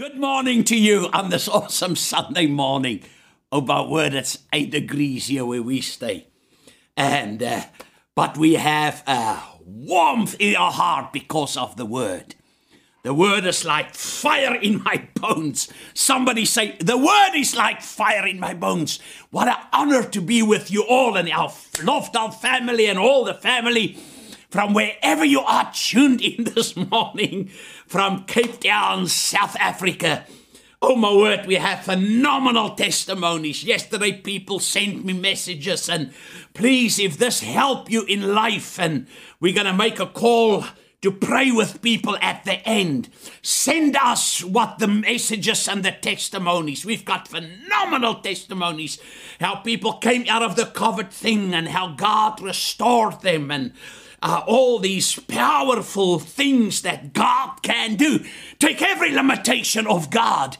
Good morning to you on this awesome Sunday morning. About where it's eight degrees here where we stay. And, uh, but we have a warmth in our heart because of the word. The word is like fire in my bones. Somebody say, The word is like fire in my bones. What an honor to be with you all and our Lofdal family and all the family from wherever you are tuned in this morning from Cape Town, South Africa. Oh my word, we have phenomenal testimonies. Yesterday, people sent me messages, and please, if this help you in life, and we're gonna make a call to pray with people at the end. Send us what the messages and the testimonies. We've got phenomenal testimonies. How people came out of the COVID thing and how God restored them and uh, all these powerful things that God can do. Take every limitation of God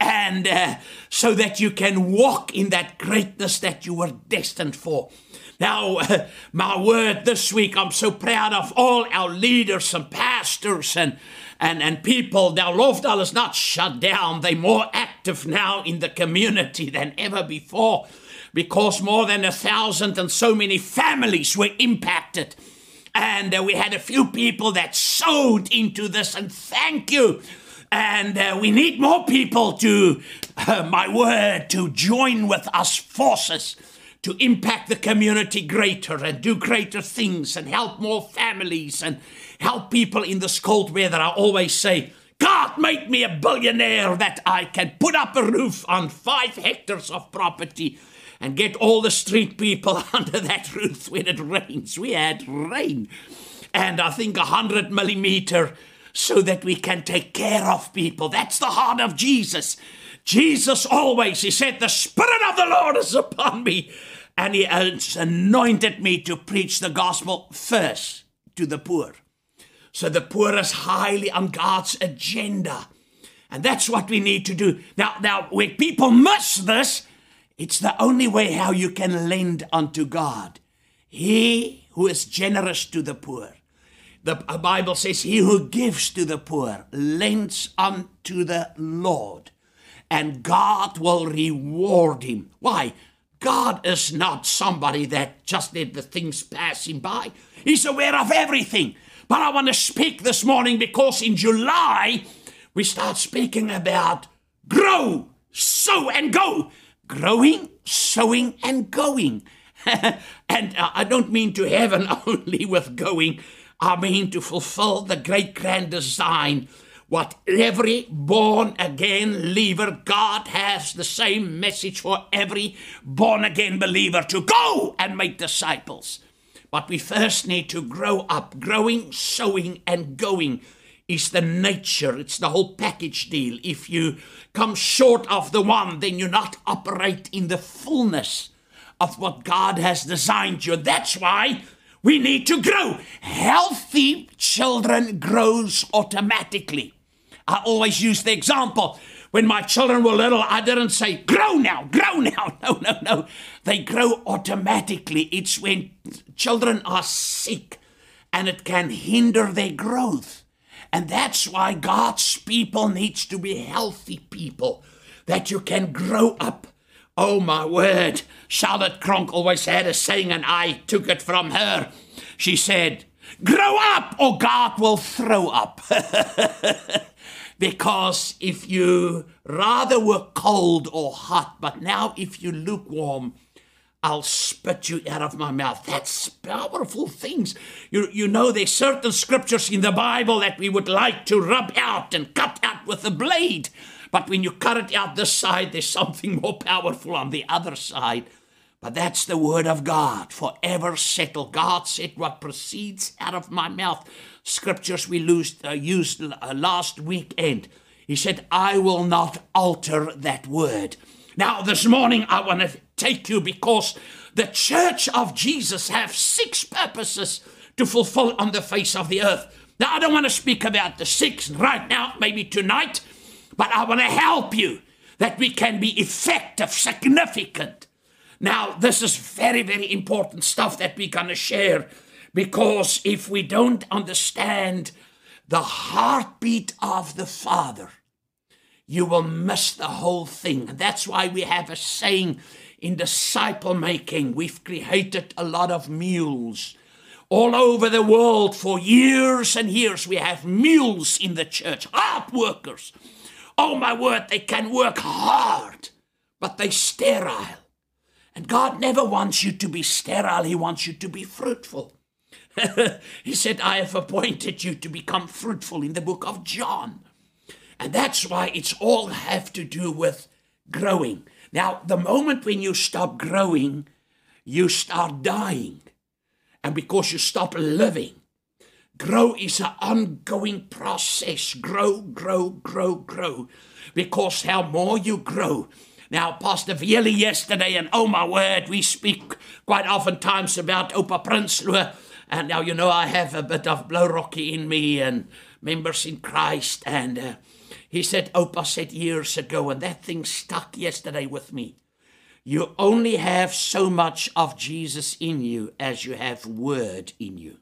and uh, so that you can walk in that greatness that you were destined for. Now, uh, my word this week, I'm so proud of all our leaders and pastors and and, and people. Now, Lofdal is not shut down. They're more active now in the community than ever before because more than a thousand and so many families were impacted and uh, we had a few people that sowed into this, and thank you. And uh, we need more people to, uh, my word, to join with us forces to impact the community greater and do greater things and help more families and help people in this cold weather. I always say, God, make me a billionaire that I can put up a roof on five hectares of property and get all the street people under that roof when it rains. We had rain, and I think a hundred millimeter, so that we can take care of people. That's the heart of Jesus. Jesus always, he said, The Spirit of the Lord is upon me, and he has anointed me to preach the gospel first to the poor. So the poor is highly on God's agenda. And that's what we need to do. Now, now when people miss this, it's the only way how you can lend unto God. He who is generous to the poor. The uh, Bible says, He who gives to the poor lends unto the Lord, and God will reward him. Why? God is not somebody that just let the things pass him by. He's aware of everything. But I want to speak this morning because in July, we start speaking about grow, sow, and go growing, sowing, and going. and uh, I don't mean to heaven only with going, I mean to fulfill the great grand design. What every born again believer, God has the same message for every born again believer to go and make disciples. But we first need to grow up, growing, sowing, and going is the nature, it's the whole package deal. If you come short of the one, then you're not operate in the fullness of what God has designed you. That's why we need to grow. Healthy children grows automatically. I always use the example. When my children were little, I didn't say, grow now, grow now. No, no, no. They grow automatically. It's when children are sick and it can hinder their growth. And that's why God's people needs to be healthy people that you can grow up. Oh my word. Charlotte Cronk always had a saying, and I took it from her. She said, Grow up or God will throw up. because if you rather were cold or hot, but now if you lukewarm, I'll spit you out of my mouth. That's powerful things. You, you know, there's certain scriptures in the Bible that we would like to rub out and cut out with a blade. But when you cut it out this side, there's something more powerful on the other side. But that's the word of God, forever settled. God said, What proceeds out of my mouth, scriptures we used, uh, used uh, last weekend. He said, I will not alter that word. Now, this morning, I want to take you because the church of Jesus have six purposes to fulfill on the face of the earth. Now, I don't want to speak about the six right now, maybe tonight, but I want to help you that we can be effective, significant. Now, this is very, very important stuff that we're going to share because if we don't understand the heartbeat of the Father, you will miss the whole thing. And that's why we have a saying in disciple making. We've created a lot of mules all over the world for years and years. We have mules in the church, hard workers. Oh my word, they can work hard, but they sterile. And God never wants you to be sterile, He wants you to be fruitful. he said, I have appointed you to become fruitful in the book of John. And that's why it's all have to do with growing. Now, the moment when you stop growing, you start dying. And because you stop living, grow is an ongoing process. Grow, grow, grow, grow. Because how more you grow, now, Pastor Vieli yesterday, and oh my word, we speak quite often times about Oupa Prinsloo. And now, you know, I have a bit of Blow Rocky in me and members in Christ. And uh, he said, oh, Oupa said years ago, and that thing stuck yesterday with me. You only have so much of Jesus in you as you have word in you.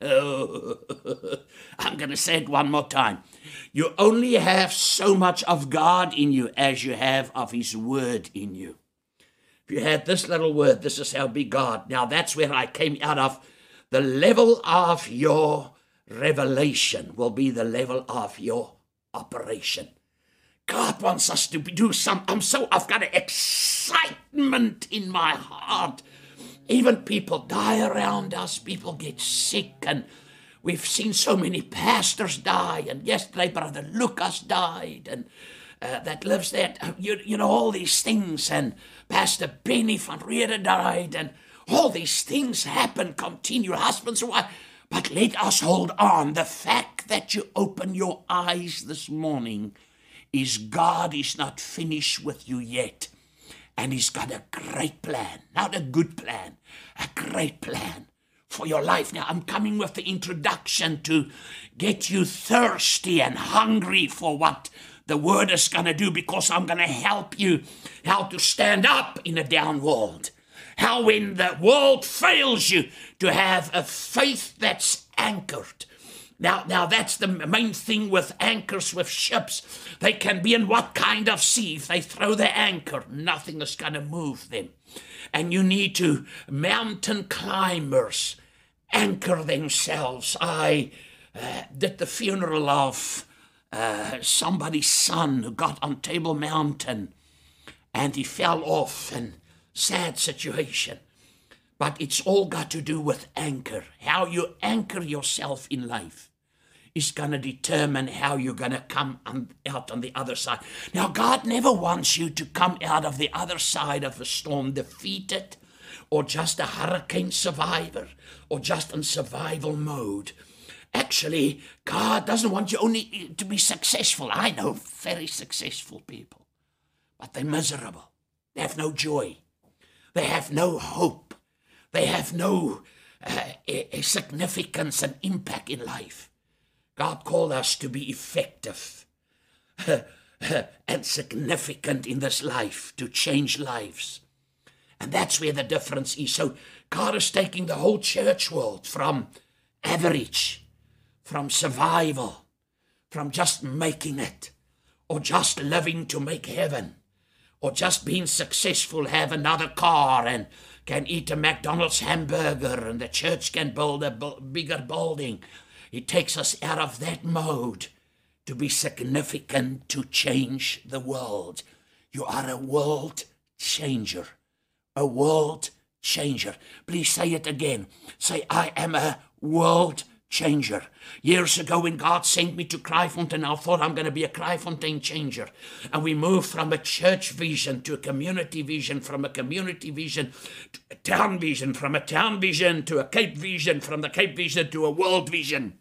Oh, I'm going to say it one more time. You only have so much of God in you as you have of His Word in you. If you had this little word, this is how big God. Now that's where I came out of. The level of your revelation will be the level of your operation. God wants us to do some. I'm so, I've got an excitement in my heart even people die around us, people get sick, and we've seen so many pastors die. And yesterday, Brother Lucas died, and uh, that lives there. Uh, you, you know, all these things. And Pastor Benny van Reede died, and all these things happen, continue. Husbands and wives. But let us hold on. The fact that you open your eyes this morning is God is not finished with you yet. And He's got a great plan, not a good plan, a great plan for your life. Now, I'm coming with the introduction to get you thirsty and hungry for what the word is going to do because I'm going to help you how to stand up in a down world. How, when the world fails you, to have a faith that's anchored now, now that's the main thing with anchors with ships. They can be in what kind of sea? If they throw the anchor, nothing is going to move them. And you need to, mountain climbers, anchor themselves. I uh, did the funeral of uh, somebody's son who got on Table Mountain and he fell off and sad situation. But it's all got to do with anchor. How you anchor yourself in life is going to determine how you're going to come on, out on the other side. Now, God never wants you to come out of the other side of a storm defeated or just a hurricane survivor or just in survival mode. Actually, God doesn't want you only eh, to be successful. I know very successful people, but they're miserable. They have no joy. They have no hope. They have no uh, significance and impact in life. God called us to be effective and significant in this life, to change lives. And that's where the difference is. So God is taking the whole church world from average, from survival, from just making it, or just living to make heaven, or just being successful, have another car, and can eat a McDonald's hamburger, and the church can build a bigger building it takes us out of that mode to be significant to change the world. You are a world changer. A world changer. Please say it again. Say, I am a world changer. Years ago, when God sent me to Kraaifontein, I thought I'm going to be a Kraaifontein changer. And we moved from a church vision to a community vision, from a community vision to a town vision, from a town vision to a Cape vision, from the Cape vision to a world vision.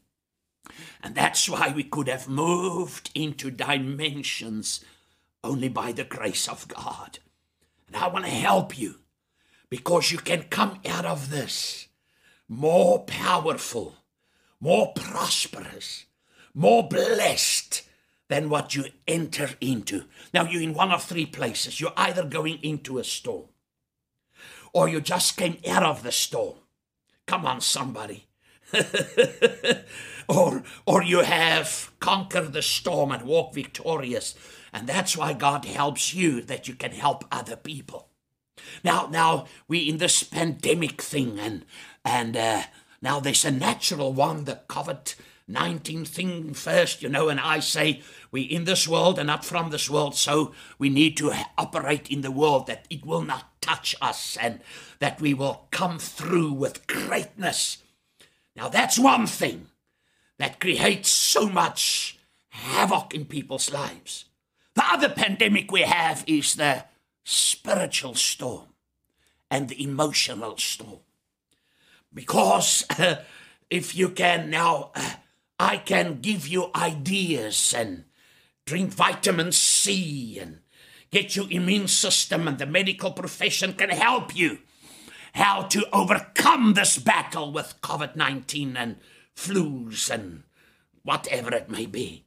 And that's why we could have moved into dimensions only by the grace of God. And I want to help you because you can come out of this more powerful, more prosperous, more blessed than what you enter into. Now, you're in one of three places. You're either going into a storm or you just came out of the storm. Come on, somebody. or, or you have conquered the storm and walked victorious And that's why God helps you, that you can help other people. Now, now we in this pandemic thing, and and uh, now there's a natural one, the COVID 19 thing first, you know, and I say we in this world and not from this world, so we need to operate in the world that it will not touch us and that we will come through with greatness. Now that's one thing that creates so much havoc in people's lives. The other pandemic we have is the spiritual storm and the emotional storm. Because uh, if you can now, uh, I can give you ideas and drink vitamin C and get your immune system, and the medical profession can help you how to overcome this battle with COVID 19 and flus and whatever it may be.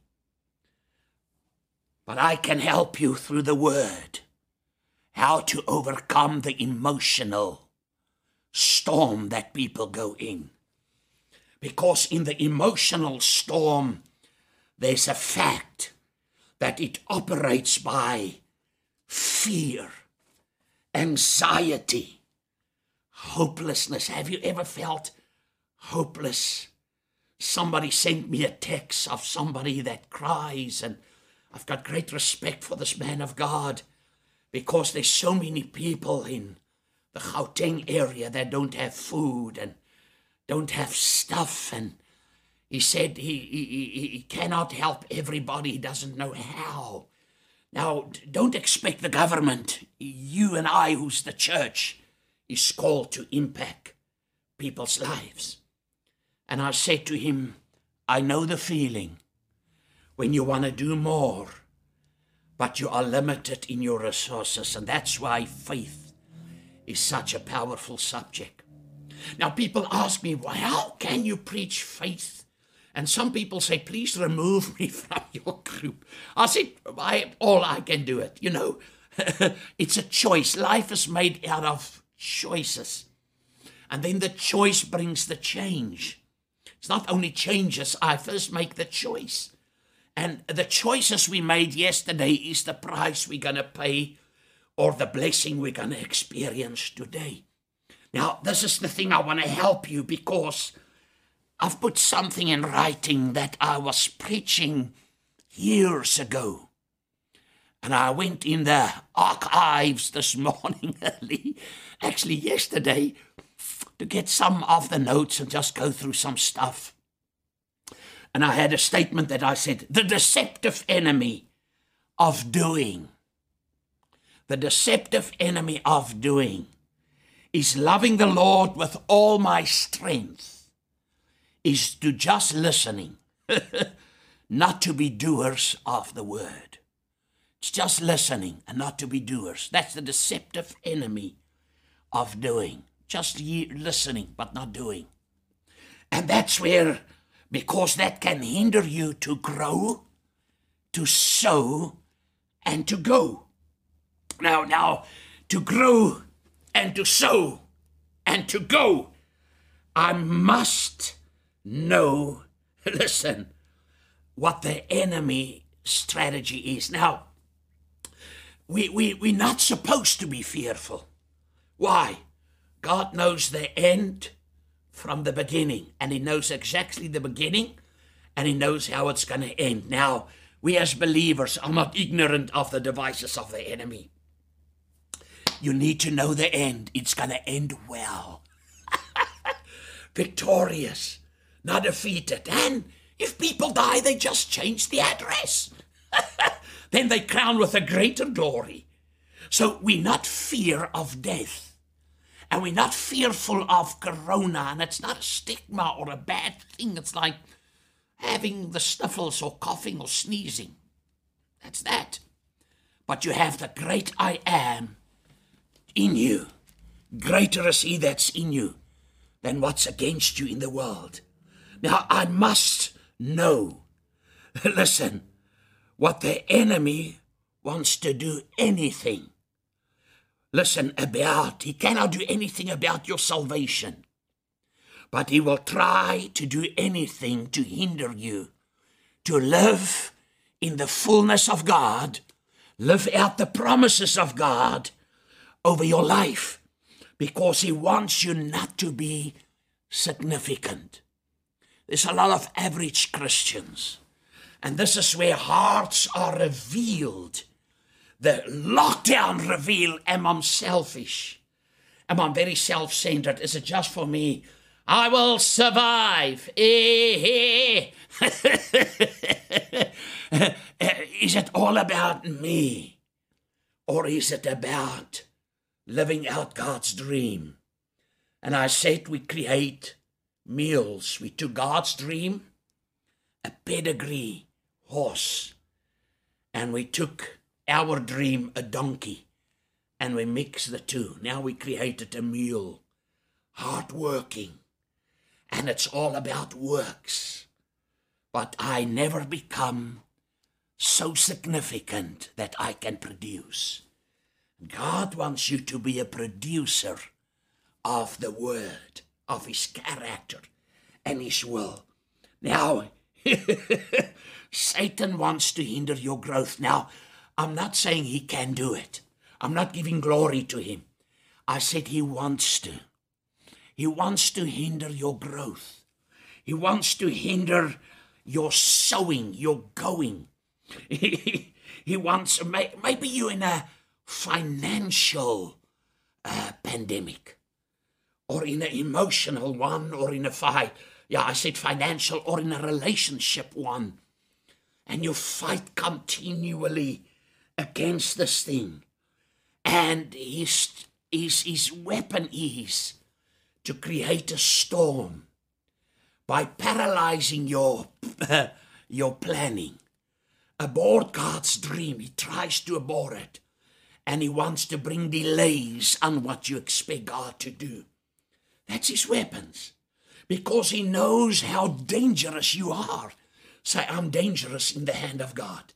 But I can help you through the word how to overcome the emotional storm that people go in. Because in the emotional storm, there's a fact that it operates by fear, anxiety, hopelessness. Have you ever felt hopeless? Somebody sent me a text of somebody that cries, and I've got great respect for this man of God because there's so many people in the Gauteng area that don't have food and don't have stuff. And he said he, he, he cannot help everybody, he doesn't know how. Now, don't expect the government, you and I, who's the church, is called to impact people's lives. And I said to him, I know the feeling when you want to do more but you are limited in your resources. And that's why faith is such a powerful subject. Now, people ask me, well, how can you preach faith? And some people say, please remove me from your group. I said, I, all I can do it. You know, it's a choice. Life is made out of choices. And then the choice brings the change. It's not only changes, I first make the choice. And the choices we made yesterday is the price we're going to pay or the blessing we're going to experience today. Now, this is the thing I want to help you because I've put something in writing that I was preaching years ago. And I went in the archives this morning early, actually yesterday, to get some of the notes and just go through some stuff. And I had a statement that I said, the deceptive enemy of doing, the deceptive enemy of doing is loving the Lord with all my strength, is to just listening, not to be doers of the word. It's just listening and not to be doers. That's the deceptive enemy of doing. Just listening, but not doing. And that's where because that can hinder you to grow, to sow, and to go. Now, now, to grow and to sow and to go, I must know, listen, what the enemy strategy is. Now, we, we, we're not supposed to be fearful. Why? God knows the end from the beginning, and He knows exactly the beginning, and He knows how it's going to end. Now, we as believers are not ignorant of the devices of the enemy. You need to know the end. It's going to end well, victorious, not defeated. And if people die, they just change the address. then they crown with a greater glory. So we not fear of death and we're not fearful of corona, and it's not a stigma or a bad thing. It's like having the sniffles or coughing or sneezing. That's that. But you have the great I am in you. Greater is he that's in you than what's against you in the world. Now, I must know, listen, what the enemy wants to do anything listen about. He cannot do anything about your salvation. But he will try to do anything to hinder you to live in the fullness of God Live out the promises of God over your life because He wants you not to be significant. There's a lot of average Christians, and this is where hearts are revealed. The lockdown reveal am I selfish? Am I very self centered? Is it just for me? I will survive. is it all about me? Or is it about living out God's dream? And I said we create meals. We took God's dream, a pedigree horse, and we took our dream, a donkey, and we mixed the two. Now we created a mule, hard working and it's all about works. But I never become so significant that I can produce. God wants you to be a producer of the word, of his character and his will. Now, Satan wants to hinder your growth. Now, I'm not saying he can do it. I'm not giving glory to him. I said he wants to. He wants to hinder your growth. He wants to hinder your sowing, your going. he wants, maybe you're in a financial uh, pandemic or in an emotional one or in a fight. Yeah, I said financial or in a relationship one. And you fight continually against this thing. And his, his, his weapon is to create a storm by paralyzing your, your planning. Abort God's dream. He tries to abort it. And he wants to bring delays on what you expect God to do. That's his weapons. Because he knows how dangerous you are. Say, I'm dangerous in the hand of God.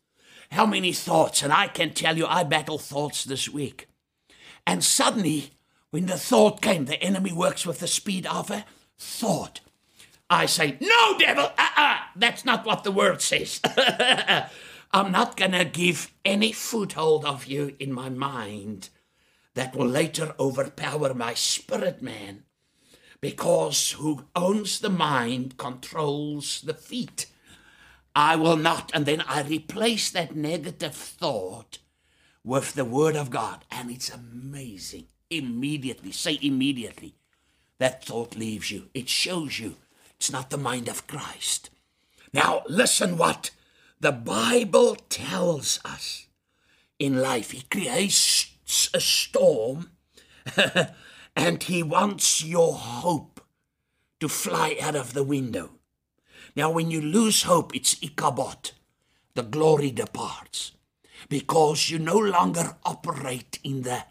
How many thoughts, and I can tell you, I battle thoughts this week. And suddenly, when the thought came, the enemy works with the speed of a thought. I say, No, devil, uh-uh, that's not what the word says. I'm not going to give any foothold of you in my mind that will later overpower my spirit man, because who owns the mind controls the feet. I will not. And then I replace that negative thought with the word of God, and it's amazing immediately, say immediately, that thought leaves you. It shows you it's not the mind of Christ. Now, listen what the Bible tells us in life. He creates a storm and he wants your hope to fly out of the window. Now, when you lose hope, it's Ichabod. The glory departs because you no longer operate in the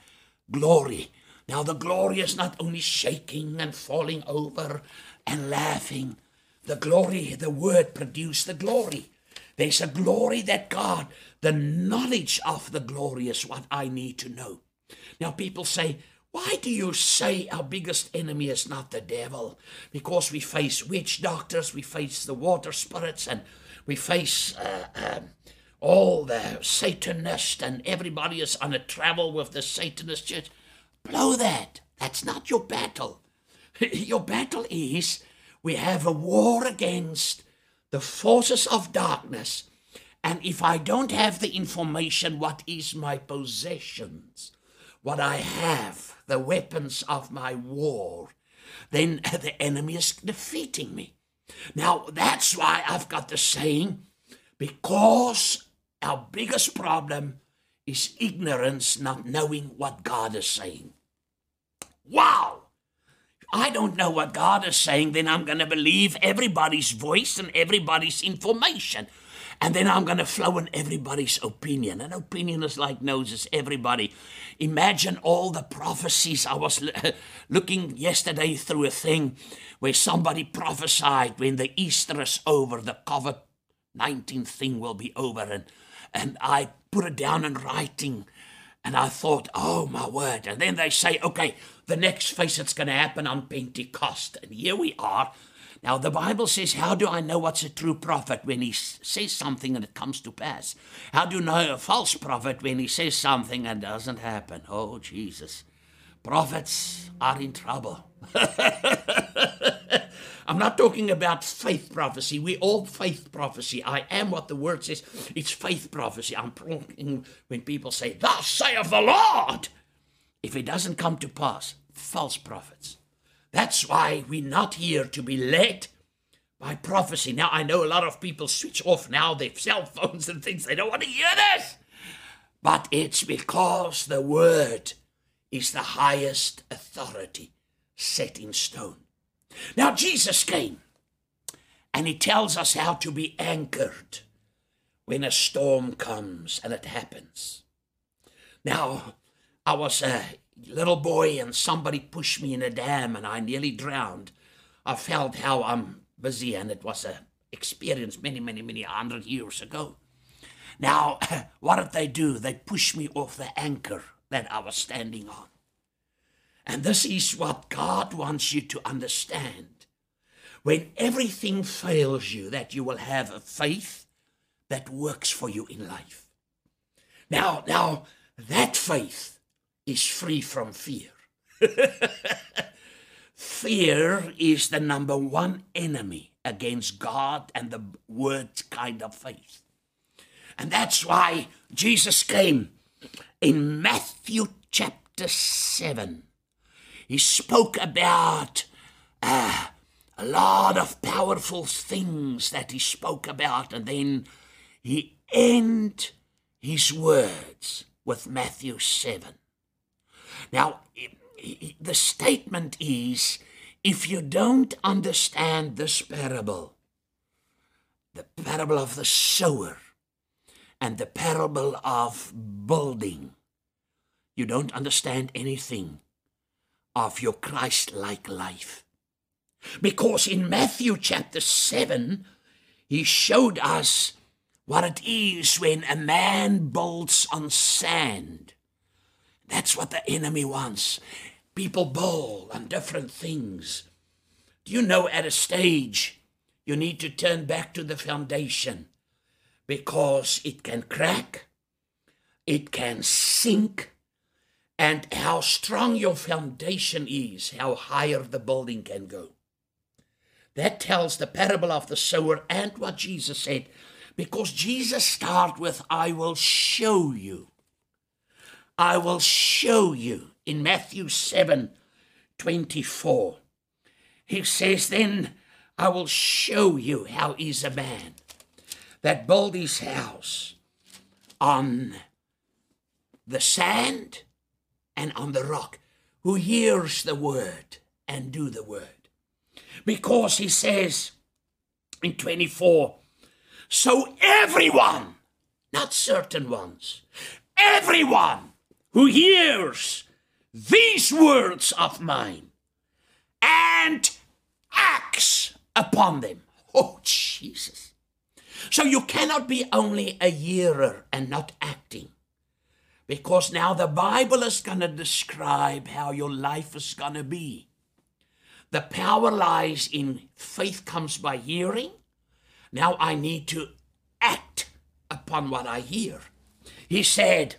glory. Now, the glory is not only shaking and falling over and laughing. The glory, the word produced the glory. There's a glory that God, the knowledge of the glory is what I need to know. Now, people say, why do you say our biggest enemy is not the devil? Because we face witch doctors, we face the water spirits, and we face uh, um, all the Satanists, and everybody is on a travel with the Satanist church. Blow that. That's not your battle. your battle is we have a war against the forces of darkness. And if I don't have the information, what is my possessions? What I have, the weapons of my war, then the enemy is defeating me. Now, that's why I've got the saying because our biggest problem is ignorance, not knowing what God is saying. Wow! I don't know what God is saying, then I'm going to believe everybody's voice and everybody's information. And then I'm going to flow in everybody's opinion. And opinion is like noses, everybody. Imagine all the prophecies. I was looking yesterday through a thing where somebody prophesied when the Easter is over, the COVID 19 thing will be over. And and I put it down in writing. And I thought, oh my word. And then they say, okay, the next phase that's going to happen on Pentecost. And here we are. Now, the Bible says, How do I know what's a true prophet when he says something and it comes to pass? How do you know a false prophet when he says something and doesn't happen? Oh, Jesus. Prophets are in trouble. I'm not talking about faith prophecy. We all faith prophecy. I am what the word says. It's faith prophecy. I'm talking when people say, Thus saith the Lord. If it doesn't come to pass, false prophets. That's why we're not here to be led by prophecy. Now, I know a lot of people switch off now their cell phones and things. They don't want to hear this. But it's because the word is the highest authority set in stone. Now, Jesus came and he tells us how to be anchored when a storm comes and it happens. Now, I was a little boy and somebody pushed me in a dam and I nearly drowned. I felt how I'm busy and it was a experience many, many, many hundred years ago. Now, what did they do? They pushed me off the anchor that I was standing on. And this is what God wants you to understand. When everything fails you, that you will have a faith that works for you in life. Now, now that faith is free from fear. fear is the number one enemy against God and the word kind of faith. And that's why Jesus came in Matthew chapter 7 he spoke about uh, a lot of powerful things that he spoke about, and then he ended his words with Matthew 7. Now, the statement is if you don't understand this parable, the parable of the sower and the parable of building, you don't understand anything of your Christ like life. Because in Matthew chapter 7, he showed us what it is when a man builds on sand. That's what the enemy wants. People build on different things. Do you know at a stage you need to turn back to the foundation because it can crack, it can sink, and how strong your foundation is, how higher the building can go. That tells the parable of the sower and what Jesus said, because Jesus started with, I will show you. I will show you in Matthew 7 24. He says, Then I will show you how is a man that built his house on the sand and on the rock, who hears the word and do the word. Because he says in 24, so everyone, not certain ones, everyone who hears these words of mine and acts upon them. Oh, Jesus. So you cannot be only a hearer and not acting. Because now the Bible is going to describe how your life is going to be. The power lies in faith comes by hearing. Now I need to act upon what I hear. He said,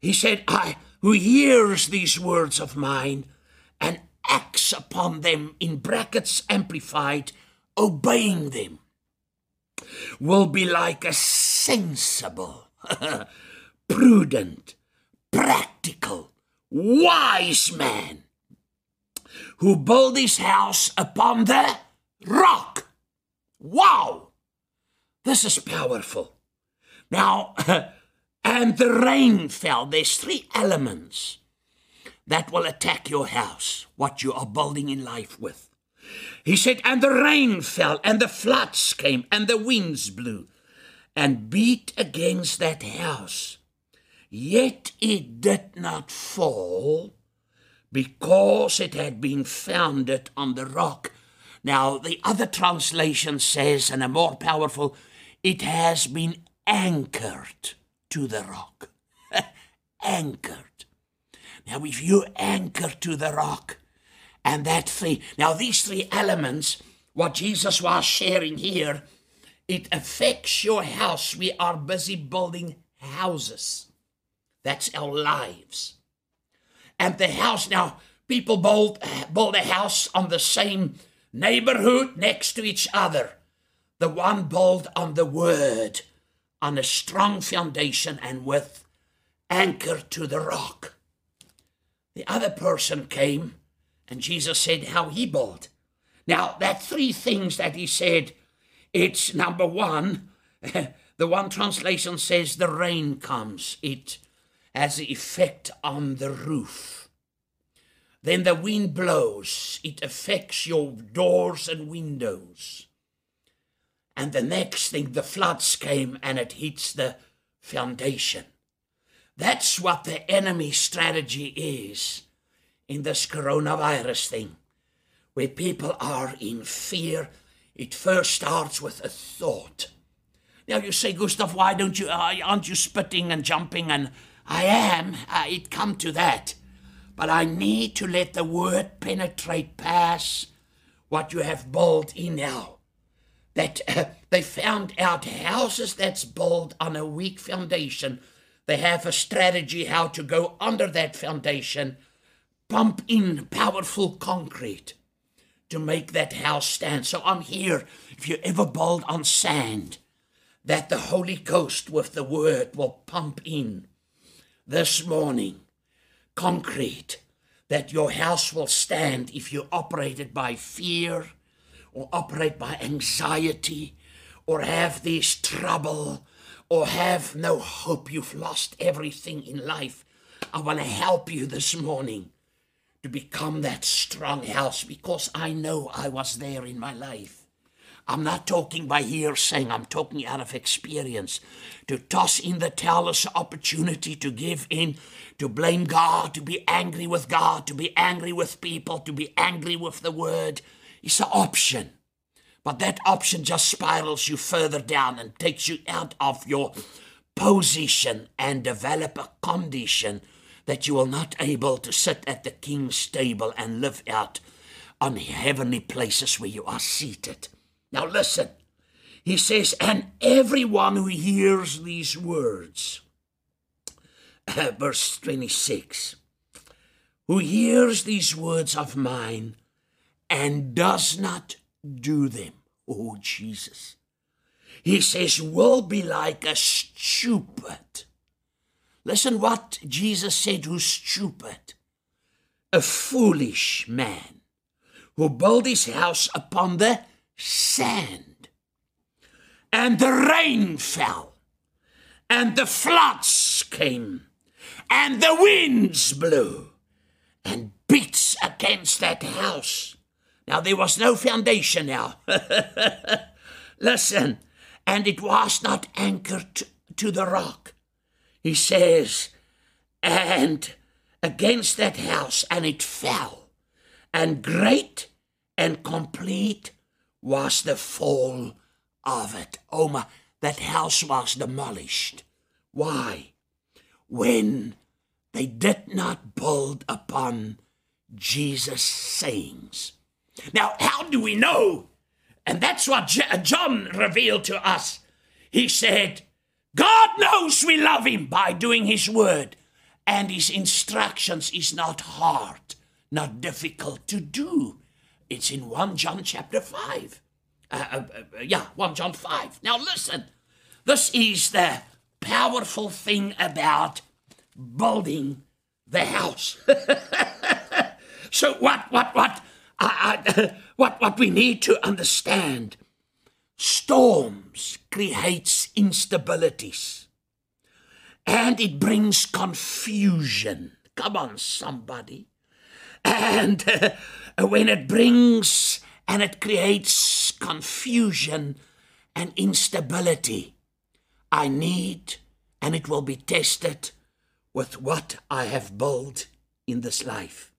He said, I who hears these words of mine and acts upon them in brackets amplified, obeying them, will be like a sensible prudent, practical, wise man who built his house upon the rock. Wow! This is powerful. Now, and the rain fell. There's three elements that will attack your house, what you are building in life with. He said, and the rain fell, and the floods came, and the winds blew, and beat against that house Yet it did not fall because it had been founded on the rock. Now, the other translation says, and a more powerful, it has been anchored to the rock. anchored. Now, if you anchor to the rock, and that three, now these three elements what Jesus was sharing here, it affects your house. We are busy building houses. That's our lives. And the house now, people build, build a house on the same neighborhood next to each other. The one built on the word, on a strong foundation and with anchor to the rock. The other person came and Jesus said how he built. Now, that three things that he said, it's number one, the one translation says the rain comes. It has effect on the roof. Then the wind blows. It affects your doors and windows. And the next thing, the floods came and it hits the foundation. That's what the enemy strategy is in this coronavirus thing, where people are in fear. It first starts with a thought. Now you say, Gustav, why don't you, uh, aren't you spitting and jumping? And I am. Uh, it come to that. But I need to let the word penetrate past what you have built in now. That uh, they found out houses that's built on a weak foundation they have a strategy how to go under that foundation, pump in powerful concrete to make that house stand. So I'm here, if you ever build on sand, that the Holy Ghost with the word will pump in this morning concrete that your house will stand if you operate it by fear or operate by anxiety or have this trouble or have no hope, you've lost everything in life, I want to help you this morning to become that strong house because I know I was there in my life. I'm not talking by hearsay, I'm talking out of experience. To toss in the towel is opportunity to give in, to blame God, to be angry with God, to be angry with people, to be angry with the word. It's an option. But that option just spirals you further down and takes you out of your position and develop a condition that you are not able to sit at the king's table and live out on heavenly places where you are seated. Now listen. He says, and everyone who hears these words, verse 26, who hears these words of mine and does not do them. Oh, Jesus. He says, will be like a stupid. Listen what Jesus said, who's stupid. A foolish man who built his house upon the sand. And the rain fell, and the floods came, and the winds blew, and beats against that house now, there was no foundation now. Listen, and it was not anchored to the rock. He says, and against that house, and it fell, and great and complete was the fall of it. Oh my, that house was demolished. Why? When they did not build upon Jesus' sayings. Now, how do we know? And that's what John revealed to us. He said, God knows we love him by doing his word, and his instructions is not hard, not difficult to do. It's in 1 John chapter 5. Uh, uh, uh, yeah, 1 John 5. Now listen, this is the powerful thing about building the house. so what, what, what? I, I, what, what we need to understand storms creates instabilities. And it brings confusion. Come on somebody. And uh, when it brings and it creates confusion and instability i need and it will be tested with what i have built in this life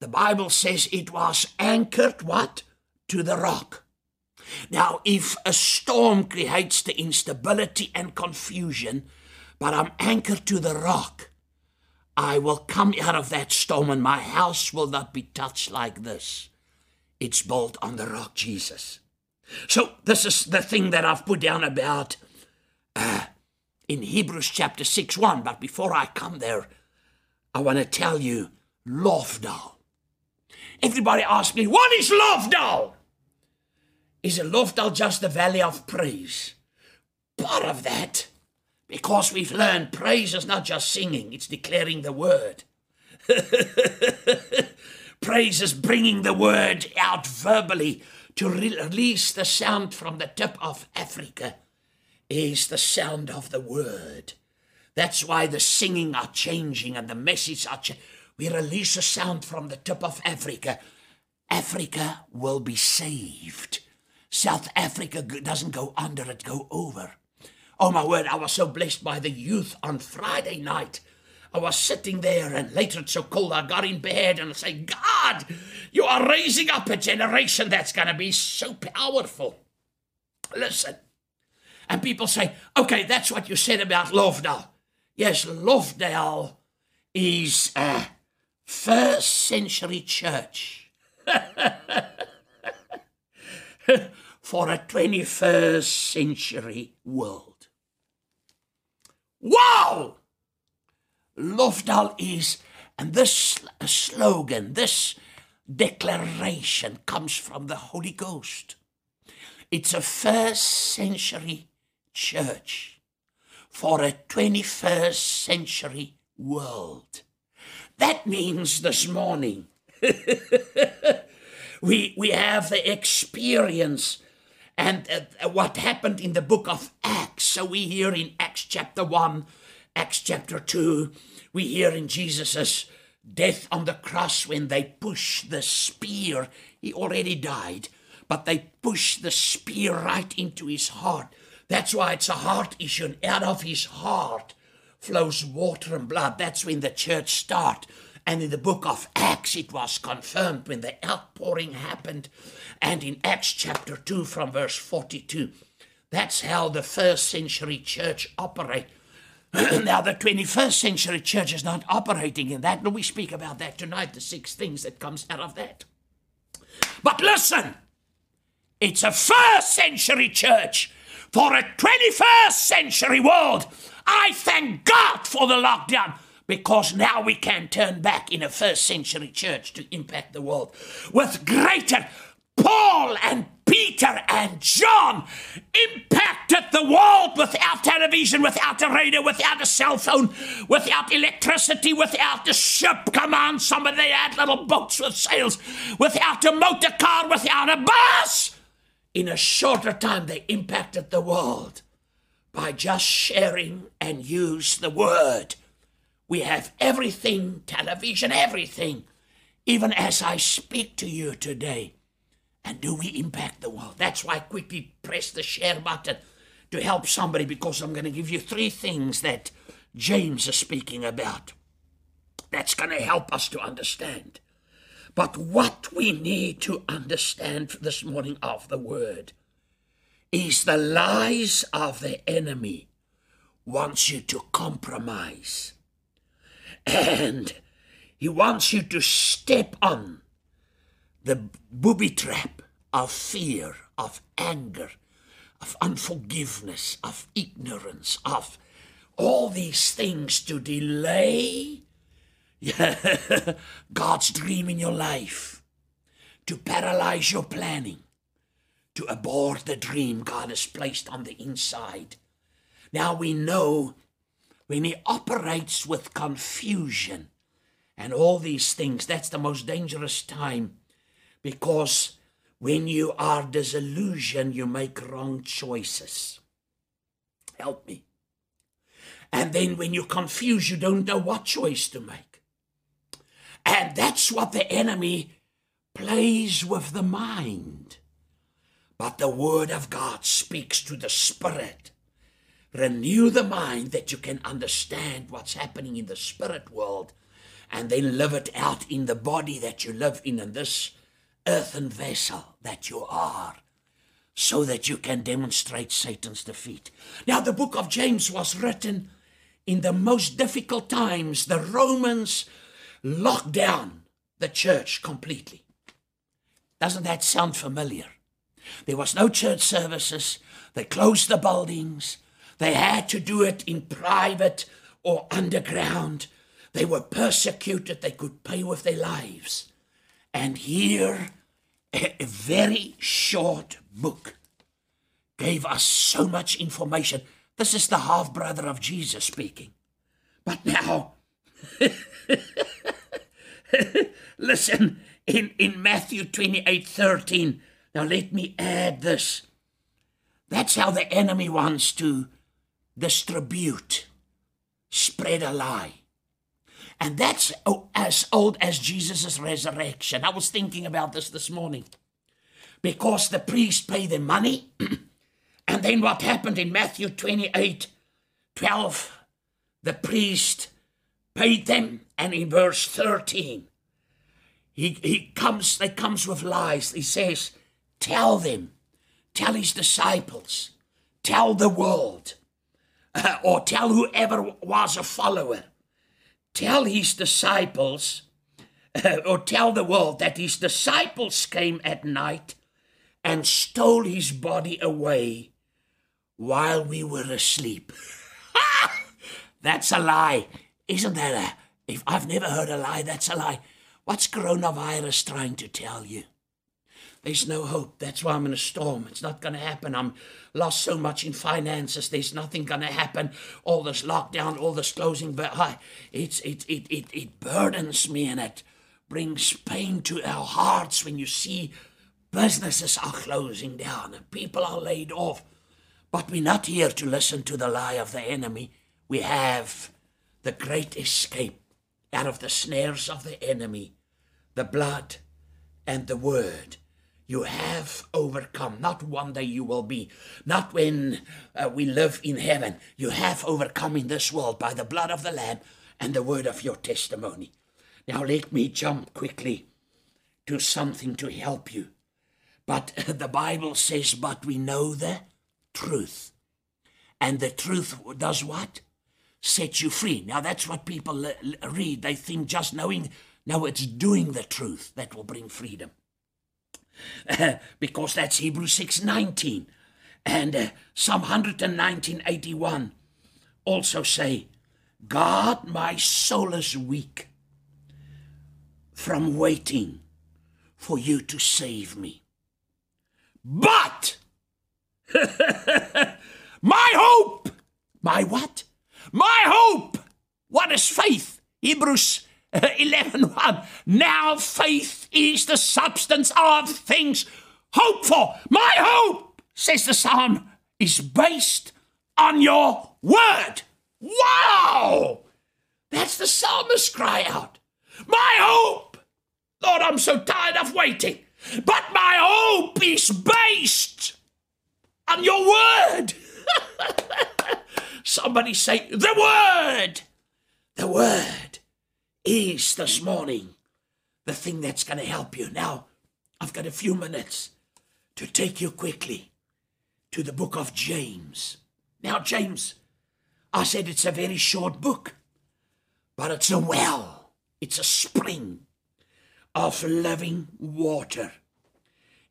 the Bible says it was anchored what? To the rock. Now, if a storm creates the instability and confusion, but I'm anchored to the rock, I will come out of that storm and my house will not be touched like this. It's built on the rock Jesus. So this is the thing that I've put down about uh, in Hebrews chapter 6 1. But before I come there, I want to tell you Lofdal. Everybody asks me, what is Lofdal? Is a Lofdal just the valley of praise? Part of that, because we've learned praise is not just singing, it's declaring the word. praise is bringing the word out verbally to release the sound from the tip of Africa is the sound of the word. That's why the singing are changing and the message are changing. We release a sound from the tip of Africa. Africa will be saved. South Africa doesn't go under, it go over. Oh my word, I was so blessed by the youth on Friday night. I was sitting there and later it's so cold I got in bed and I say, God, you are raising up a generation that's going to be so powerful. Listen. And people say, okay, that's what you said about Lovedale. Yes, Lovedale is a first century church for a 21st century world. Wow! Lovedale is, and this slogan, this declaration comes from the Holy Ghost. It's a first century church for a 21st century world. That means this morning we, we have the experience and uh, what happened in the book of Acts. So we hear in Acts chapter 1, Acts chapter 2, we hear in Jesus' death on the cross when they push the spear. He already died, but they push the spear right into his heart. That's why it's a heart issue. And out of his heart flows water and blood. That's when the church start. And in the book of Acts, it was confirmed when the outpouring happened. And in Acts chapter 2, from verse 42, that's how the first century church operate. now, the 21st century church is not operating in that. And we speak about that tonight, the six things that comes out of that. But listen, it's a first century church for a 21st century world. I thank God for the lockdown because now we can turn back in a first century church to impact the world with greater Paul and Peter and John impacted the world without television, without a radio, without a cell phone, without electricity, without a ship. Come on, somebody, they had little boats with sails, without a motor car, without a bus. In a shorter time, they impacted the world by just sharing and use the word. We have everything, television, everything, even as I speak to you today. And do we impact the world? That's why I quickly press the share button to help somebody because I'm going to give you three things that James is speaking about. That's going to help us to understand. But what we need to understand this morning of the word is the lies of the enemy wants you to compromise. And he wants you to step on the booby trap of fear, of anger, of unforgiveness, of ignorance, of all these things to delay God's dream in your life, to paralyze your planning, to abort the dream God has placed on the inside. Now we know when He operates with confusion and all these things, that's the most dangerous time because when you are disillusioned, you make wrong choices. Help me. And then when you're confused, you don't know what choice to make. And that's what the enemy plays with the mind. But the Word of God speaks to the Spirit. Renew the mind that you can understand what's happening in the spirit world and then live it out in the body that you live in, in this earthen vessel that you are, so that you can demonstrate Satan's defeat. Now, the book of James was written in the most difficult times. The Romans locked down the church completely. Doesn't that sound familiar? There was no church services. They closed the buildings. They had to do it in private or underground. They were persecuted. They could pay with their lives. And here, a very short book gave us so much information. This is the half brother of Jesus speaking. But now, listen, in, in Matthew 28 13, now let me add this. That's how the enemy wants to distribute, spread a lie. And that's as old as Jesus' resurrection. I was thinking about this this morning. Because the priest paid the money. and then what happened in Matthew 28 12? The priest paid them. And in verse 13, he, he comes, they comes with lies. He says, Tell them, tell his disciples, tell the world, uh, or tell whoever was a follower tell his disciples, uh, or tell the world that his disciples came at night and stole his body away while we were asleep. that's a lie. Isn't that a. If I've never heard a lie, that's a lie. What's coronavirus trying to tell you? There's no hope. That's why I'm in a storm. It's not going to happen. I'm lost so much in finances. There's nothing going to happen. All this lockdown, all this closing, but I, it's, it, it, it, it burdens me and it brings pain to our hearts when you see businesses are closing down and people are laid off. But we're not here to listen to the lie of the enemy. We have the great escape out of the snares of the enemy, the blood and the word you have overcome. Not one day you will be. Not when uh, we live in heaven. You have overcome in this world by the blood of the Lamb and the word of your testimony. Now let me jump quickly to something to help you. But the Bible says, but we know the truth. And the truth does what? Set you free. Now that's what people read. They think just knowing, no, it's doing the truth that will bring freedom. because that's Hebrews 6:19 and uh, Psalm 119:81 also say God my soul is weak from waiting for you to save me. But my hope my what? My hope what is faith? Hebrews 11 1. Now faith is the substance of things hoped for. My hope, says the psalm, is based on your word. Wow! That's the psalmist cry out. My hope! Lord, I'm so tired of waiting. But my hope is based on your word. Somebody say, the word. The word is this morning the thing that's going to help you. Now, I've got a few minutes to take you quickly to the book of James. Now, James, I said it's a very short book, but it's a well, it's a spring of living water.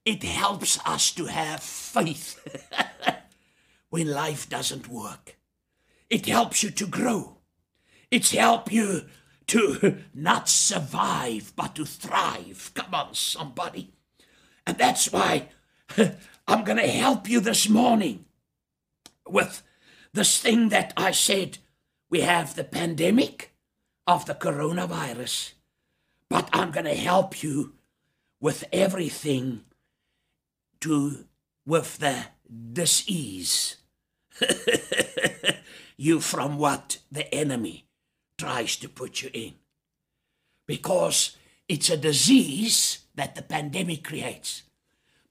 It helps us to have faith when life doesn't work. It helps you to grow. It's help you to not survive, but to thrive. Come on, somebody. And that's why I'm going to help you this morning with this thing that I said. We have the pandemic of the coronavirus, but I'm going to help you with everything to with the disease you from what the enemy tries to put you in. Because it's a disease that the pandemic creates.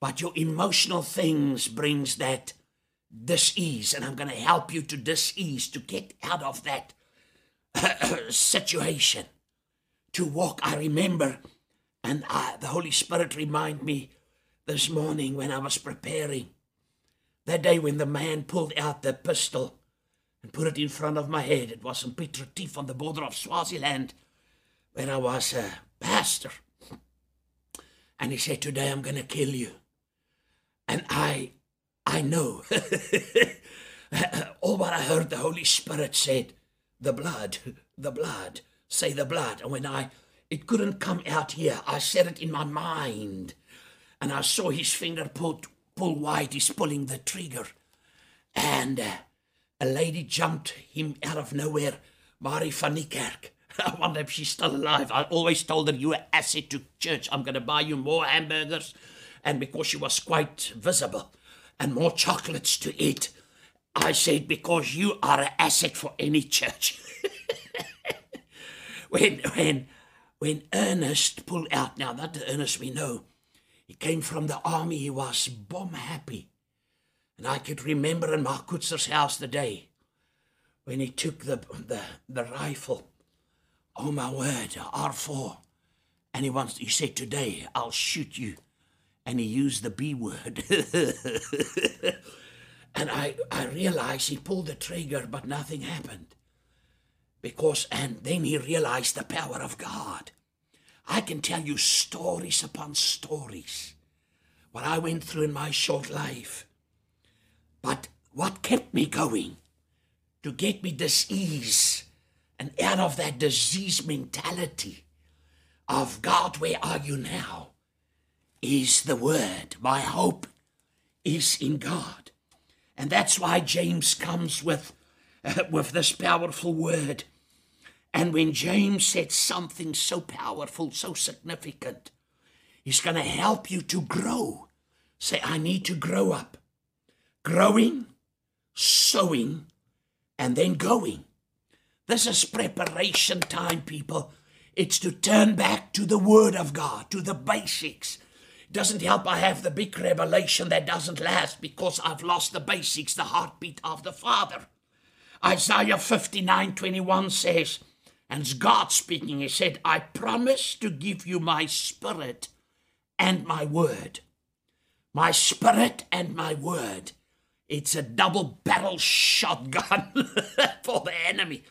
But your emotional things brings that disease, and I'm going to help you to disease, to get out of that situation, to walk. I remember, and I, the Holy Spirit remind me this morning when I was preparing, that day when the man pulled out the pistol and put it in front of my head. It was in Piet Retief on the border of Swaziland, where I was a pastor. And he said, Today I'm going to kill you. And I, I know. All what I heard, the Holy Spirit said, The blood, the blood, say the blood. And when I, it couldn't come out here, I said it in my mind. And I saw his finger pull, pull wide, he's pulling the trigger. And uh, a lady jumped him out of nowhere, Marie van Niekerk. I wonder if she's still alive. I always told her, You're an asset to church. I'm going to buy you more hamburgers. And because she was quite visible, and more chocolates to eat, I said, Because you are an asset for any church. when, when, when Ernest pulled out, now that Ernest we know, he came from the army, he was bomb happy. And I could remember in Mark Kutzer's house the day when he took the, the, the rifle Oh my word, R4. And he wants he said, Today I'll shoot you. And he used the B word. and I, I realized he pulled the trigger, but nothing happened. Because and then he realized the power of God. I can tell you stories upon stories what I went through in my short life. But what kept me going to get me this ease and out of that disease mentality of God, where are you now? Is the word. My hope is in God. And that's why James comes with, uh, with this powerful word. And when James said something so powerful, so significant, he's going to help you to grow. Say, I need to grow up. Growing, sowing, and then going. This is preparation time, people. It's to turn back to the Word of God, to the basics. It doesn't help I have the big revelation that doesn't last because I've lost the basics, the heartbeat of the Father. Isaiah 59 21 says, and it's God speaking, He said, I promise to give you my spirit and my word. My spirit and my word. It's a double barrel shotgun for the enemy.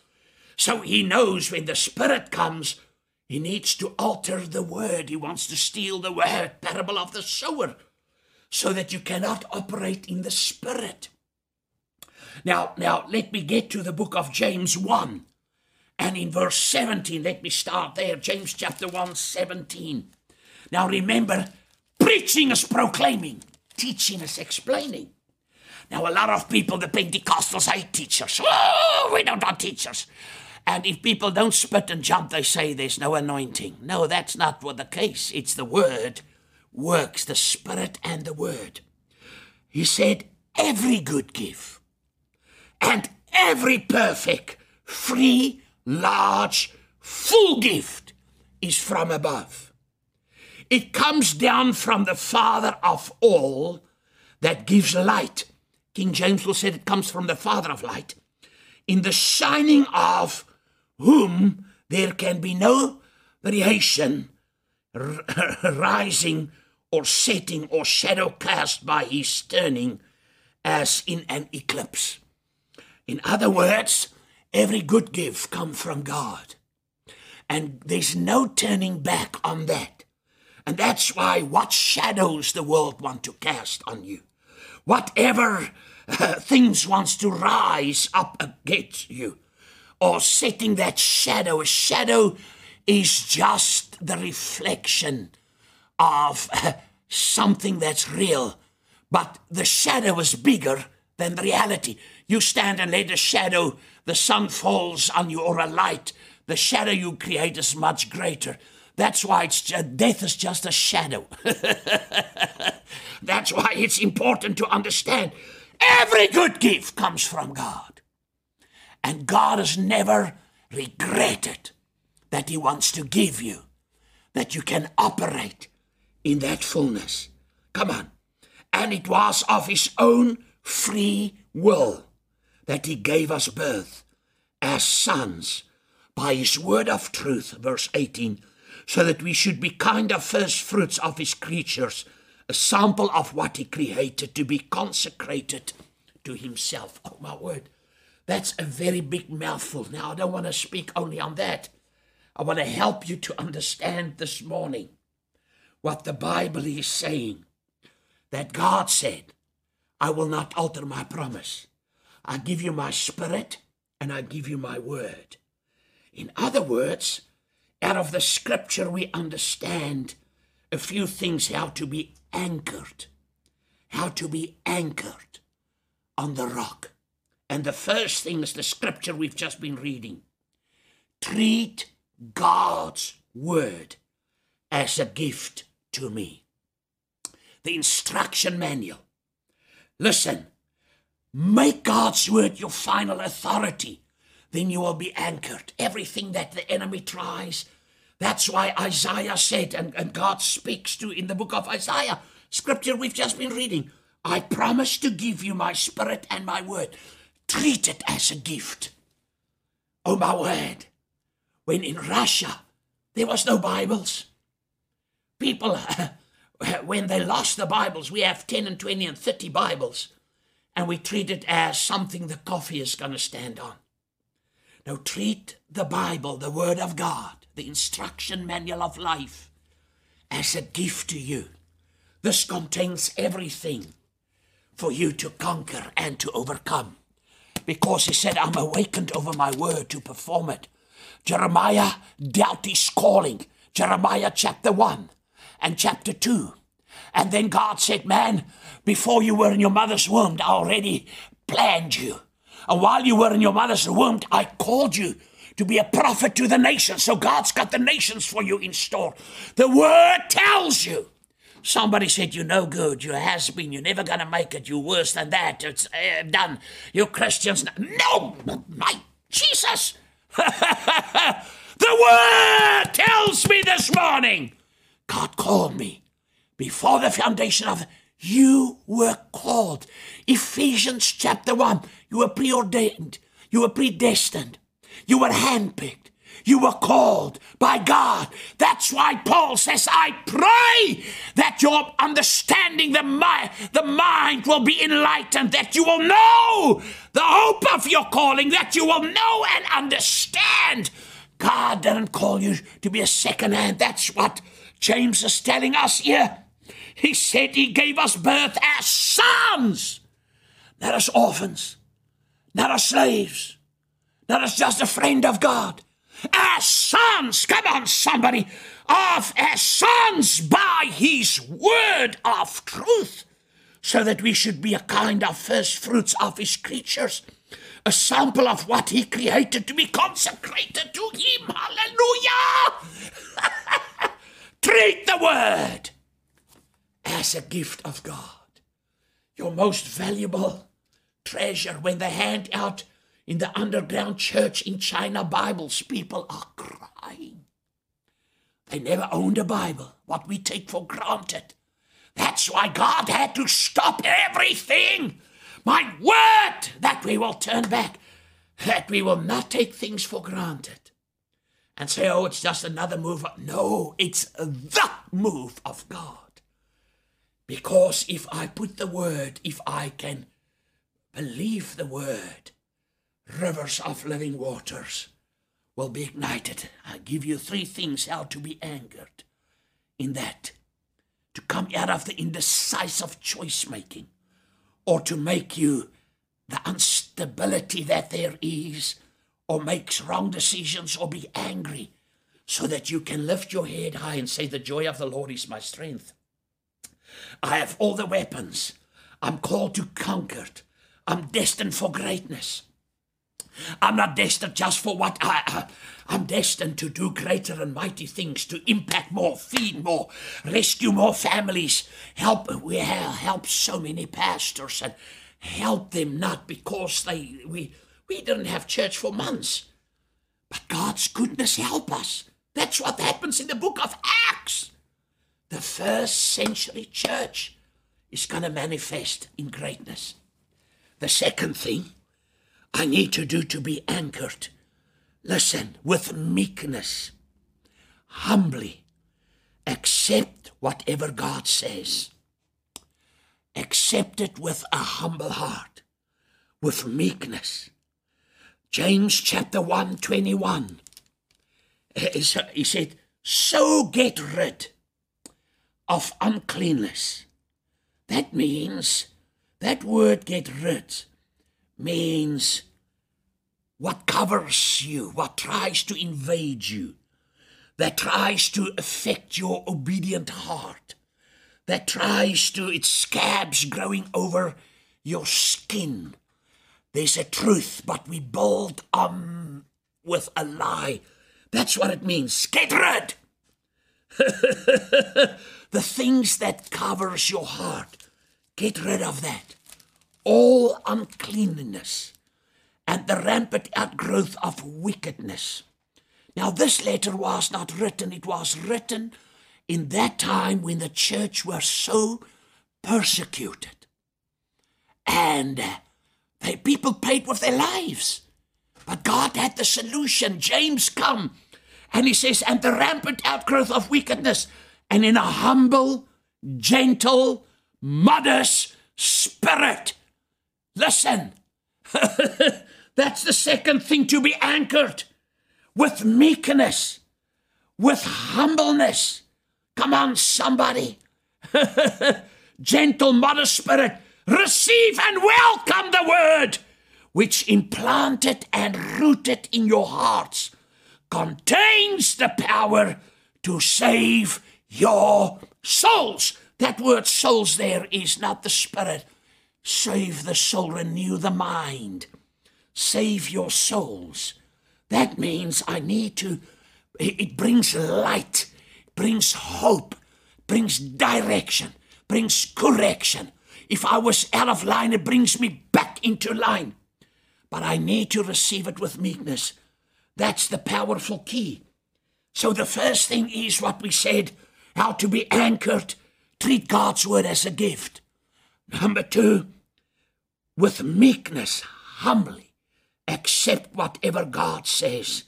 So he knows when the Spirit comes, he needs to alter the word. He wants to steal the word, parable of the sower, so that you cannot operate in the Spirit. Now, now let me get to the book of James 1. And in verse 17, let me start there. James chapter 1, 17. Now remember, preaching is proclaiming, teaching is explaining. Now, a lot of people, the Pentecostals, hate teachers. Oh, we don't want teachers. And if people don't spit and jump, they say there's no anointing. No, that's not what the case. It's the word works, the spirit and the word. He said, every good gift and every perfect, free, large, full gift is from above. It comes down from the Father of all that gives light. King James will say it comes from the Father of light. In the shining of whom there can be no variation rising or setting or shadow cast by his turning as in an eclipse. In other words, every good gift comes from God. And there's no turning back on that. And that's why what shadows the world want to cast on you. Whatever uh, things wants to rise up against you or setting that shadow. A shadow is just the reflection of uh, something that's real, but the shadow is bigger than the reality. You stand and let a shadow, the sun falls on you, or a light, the shadow you create is much greater. That's why it's death is just a shadow. That's why it's important to understand every good gift comes from God. And God has never regretted that He wants to give you, that you can operate in that fullness. Come on. And it was of His own free will that He gave us birth as sons by His word of truth, verse 18, so that we should be kind of first fruits of His creatures, a sample of what He created to be consecrated to Himself. Oh, my word. That's a very big mouthful. Now, I don't want to speak only on that. I want to help you to understand this morning what the Bible is saying. That God said, I will not alter my promise. I give you my spirit and I give you my word. In other words, out of the scripture, we understand a few things how to be anchored, how to be anchored on the rock. And the first thing is the scripture we've just been reading. Treat God's word as a gift to me. The instruction manual. Listen, make God's word your final authority. Then you will be anchored. Everything that the enemy tries. That's why Isaiah said, and, and God speaks to in the book of Isaiah, scripture we've just been reading. I promise to give you my spirit and my word. Treat it as a gift. Oh, my word. When in Russia, there was no Bibles. People, when they lost the Bibles, we have 10 and 20 and 30 Bibles, and we treat it as something the coffee is going to stand on. Now, treat the Bible, the Word of God, the instruction manual of life, as a gift to you. This contains everything for you to conquer and to overcome. Because he said, I'm awakened over my word to perform it. Jeremiah dealt his calling. Jeremiah chapter 1 and chapter 2. And then God said, Man, before you were in your mother's womb, I already planned you. And while you were in your mother's womb, I called you to be a prophet to the nations. So God's got the nations for you in store. The word tells you. Somebody said, You're no good. You has been. You're never going to make it. You're worse than that. It's uh, done. You Christians. No, my Jesus. the word tells me this morning God called me before the foundation of you were called. Ephesians chapter 1. You were preordained. You were predestined. You were handpicked. You were called by God. That's why Paul says, I pray that your understanding, the mind, the mind will be enlightened, that you will know the hope of your calling, that you will know and understand. God didn't call you to be a second hand. That's what James is telling us here. He said he gave us birth as sons, not as orphans, not as slaves, not as just a friend of God, as sons. Come on, somebody. Of as sons by his word of truth, so that we should be a kind of first fruits of his creatures a sample of what he created to be consecrated to him. Hallelujah! Treat the word as a gift of God. Your most valuable treasure when they hand out in the underground church in China Bibles, people are crying. They never owned a Bible, what we take for granted. That's why God had to stop everything. My word that we will turn back, that we will not take things for granted and say, oh, it's just another move. No, it's the move of God. Because if I put the word, if I can believe the word, rivers of living waters will be ignited. I give you three things how to be angered in that. To come out of the indecisive choice making, or to make you the instability that there is or makes wrong decisions or be angry so that you can lift your head high and say, The joy of the Lord is my strength. I have all the weapons. I'm called to conquer. I'm destined for greatness. I'm not destined just for what I. Uh, I'm destined to do greater and mighty things, to impact more, feed more, rescue more families, help. We helped so many pastors and help them not because they we we didn't have church for months. But God's goodness help us. That's what happens in the book of Acts. The first century church is going to manifest in greatness. The second thing I need to do to be anchored, listen, with meekness, humbly accept whatever God says. Accept it with a humble heart, with meekness. James chapter 1 21. He said, So get rid of uncleanness. That means that word get rid means what covers you, what tries to invade you, that tries to affect your obedient heart, that tries to, it scabs growing over your skin. There's a truth, but we build on um with a lie. That's what it means. Get rid. the things that covers your heart. Get rid of that. All uncleanness and the rampant outgrowth of wickedness. Now, this letter was not written, it was written in that time when the church were so persecuted. And uh, they, people paid with their lives. But God had the solution. James come and he says, and the rampant outgrowth of wickedness, and in a humble, gentle, modest spirit. Listen, that's the second thing to be anchored with meekness, with humbleness. Come on, somebody. Gentle, modest spirit, receive and welcome the word which implanted and rooted in your hearts contains the power to save your souls. That word souls there is not the spirit. Save the soul, renew the mind. Save your souls. That means I need to, it brings light, brings hope, brings direction, brings correction. If I was out of line, it brings me back into line. But I need to receive it with meekness. That's the powerful key. So the first thing is what we said how to be anchored, treat God's word as a gift. Number two, with meekness, humbly accept whatever God says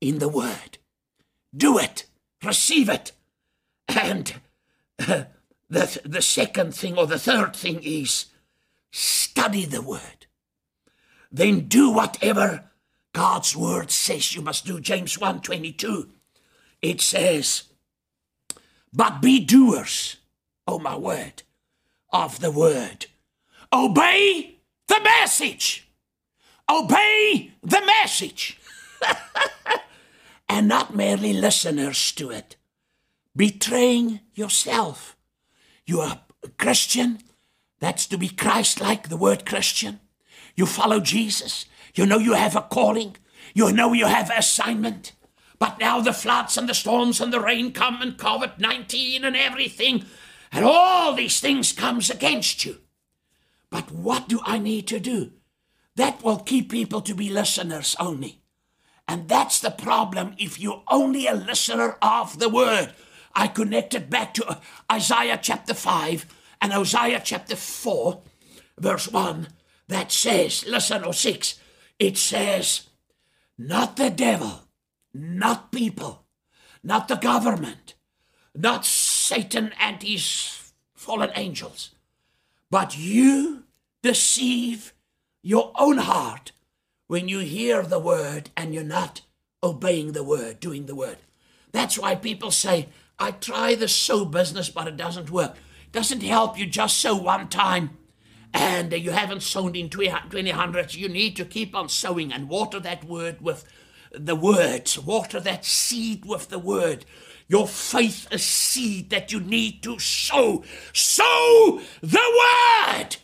in the Word. Do it, receive it. And uh, the, the second thing or the third thing is study the Word. Then do whatever God's Word says you must do. James 1 22. It says, But be doers, oh my word, of the Word. Obey the message. Obey the message and not merely listeners to it. Betraying yourself. You are a Christian. That's to be Christ like, the word Christian. You follow Jesus. You know you have a calling. You know you have assignment. But now the floods and the storms and the rain come and COVID 19 and everything. And all these things comes against you. But what do I need to do? that will keep people to be listeners only. And that's the problem if you're only a listener of the word. I connected back to uh, Isaiah chapter 5 and Hosea chapter 4, verse 1, that says, listen, or 6, it says, not the devil, not people, not the government, not Satan and his fallen angels, but you deceive your own heart when you hear the word and you're not obeying the word, doing the word. That's why people say, I try the sow business, but it doesn't work. It doesn't help you just sow one time and you haven't sown in 20 hundreds. You need to keep on sowing and water that word with the words, water that seed with the word. Your faith is seed that you need to sow. Sow the word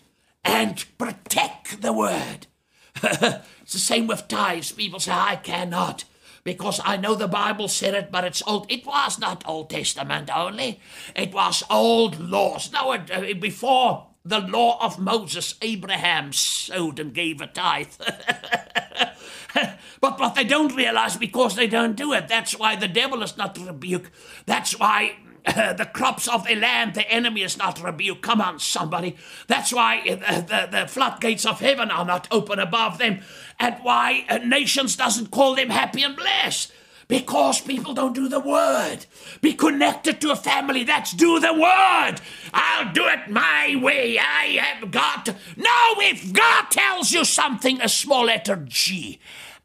and protect the word. it's the same with tithes. People say, I cannot because I know the Bible said it, but it's old. It was not Old Testament only, it was old laws. No, it, uh, before the law of Moses, Abraham sowed and gave a tithe. but what they don't realize because they don't do it, that's why the devil is not rebuked. That's why the crops of the land, the enemy is not rebuked. Come on, somebody. That's why uh, the, the floodgates of heaven are not open above them, and why uh, nations doesn't call them happy and blessed. Because people don't do the word. Be connected to a family that's do the word. I'll do it my way. I have got. No, if God tells you something, a small letter G,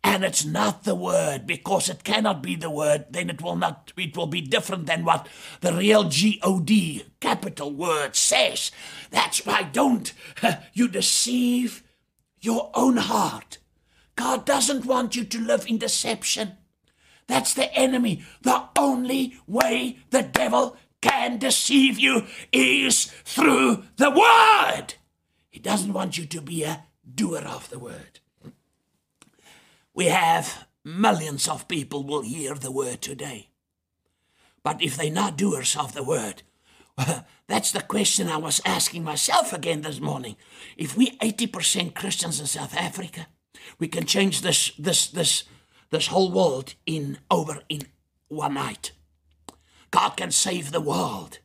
and it's not the word because it cannot be the word then it will not it will be different than what the real god capital word says. That's why don't you deceive your own heart. God doesn't want you to live in deception. That's the enemy. The only way the devil can deceive you is through the word. He doesn't want you to be a doer of the word we have millions of people will hear the word today. But if they're not doers of the word, that's the question I was asking myself again this morning. If we 80% Christians in South Africa, we can change this this this this whole world in over in one night. God can save the world.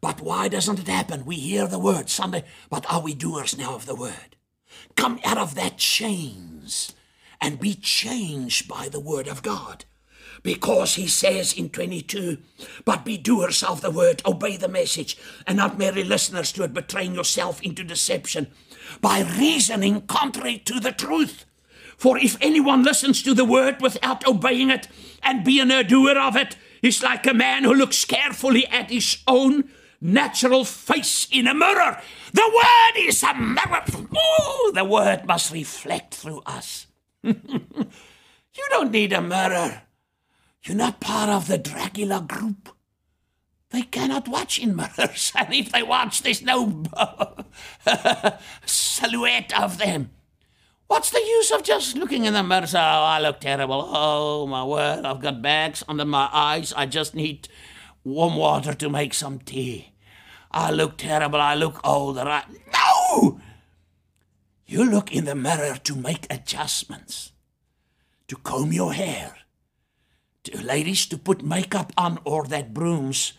But why doesn't it happen? We hear the word Sunday, but are we doers now of the word? Come out of that chains and be changed by the word of God. Because he says in 22, but be doers of the word, obey the message, and not merely listeners to it, betraying yourself into deception by reasoning contrary to the truth. For if anyone listens to the word without obeying it and being a doer of it, he's like a man who looks carefully at his own natural face in a mirror. The word is a mirror. The word must reflect through us. you don't need a mirror. You're not part of the Dracula group. They cannot watch in mirrors, and if they watch, there's no silhouette of them. What's the use of just looking in the mirror? Oh, I look terrible. Oh, my word, I've got bags under my eyes. I just need warm water to make some tea. I look terrible. I look old. I... No! You look in the mirror to make adjustments, to comb your hair, to ladies to put makeup on or that brooms.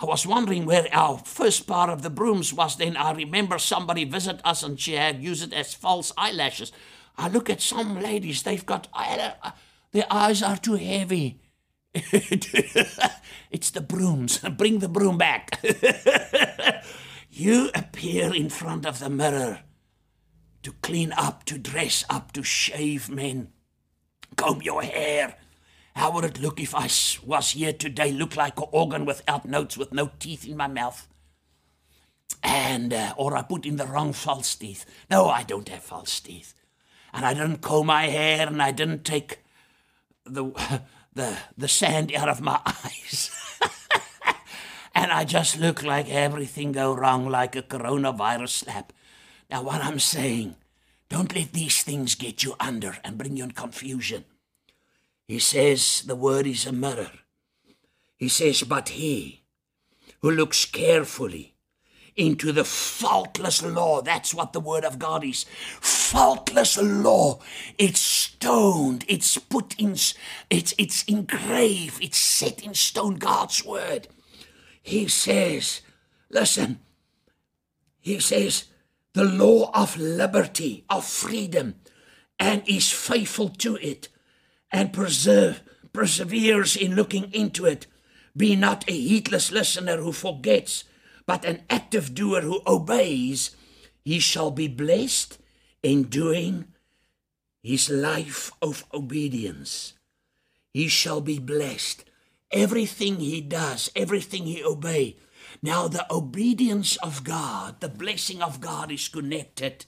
I was wondering where our first part of the brooms was. Then I remember somebody visit us and she had used it as false eyelashes. I look at some ladies; they've got their eyes are too heavy. it's the brooms. Bring the broom back. you appear in front of the mirror to clean up, to dress up, to shave men, comb your hair. How would it look if I was here today, look like an organ without notes, with no teeth in my mouth? And, uh, or I put in the wrong false teeth. No, I don't have false teeth. And I didn't comb my hair and I didn't take the, the, the sand out of my eyes. and I just look like everything go wrong, like a coronavirus slap. Now, what I'm saying, don't let these things get you under and bring you in confusion. He says the word is a mirror. He says, but he who looks carefully into the faultless law, that's what the word of God is. Faultless law. It's stoned, it's put in, it's, it's engraved, it's set in stone, God's word. He says, listen, he says, the law of liberty, of freedom, and is faithful to it, and preserve, perseveres in looking into it. Be not a heedless listener who forgets, but an active doer who obeys. He shall be blessed in doing his life of obedience. He shall be blessed. Everything he does, everything he obeys, now, the obedience of God, the blessing of God is connected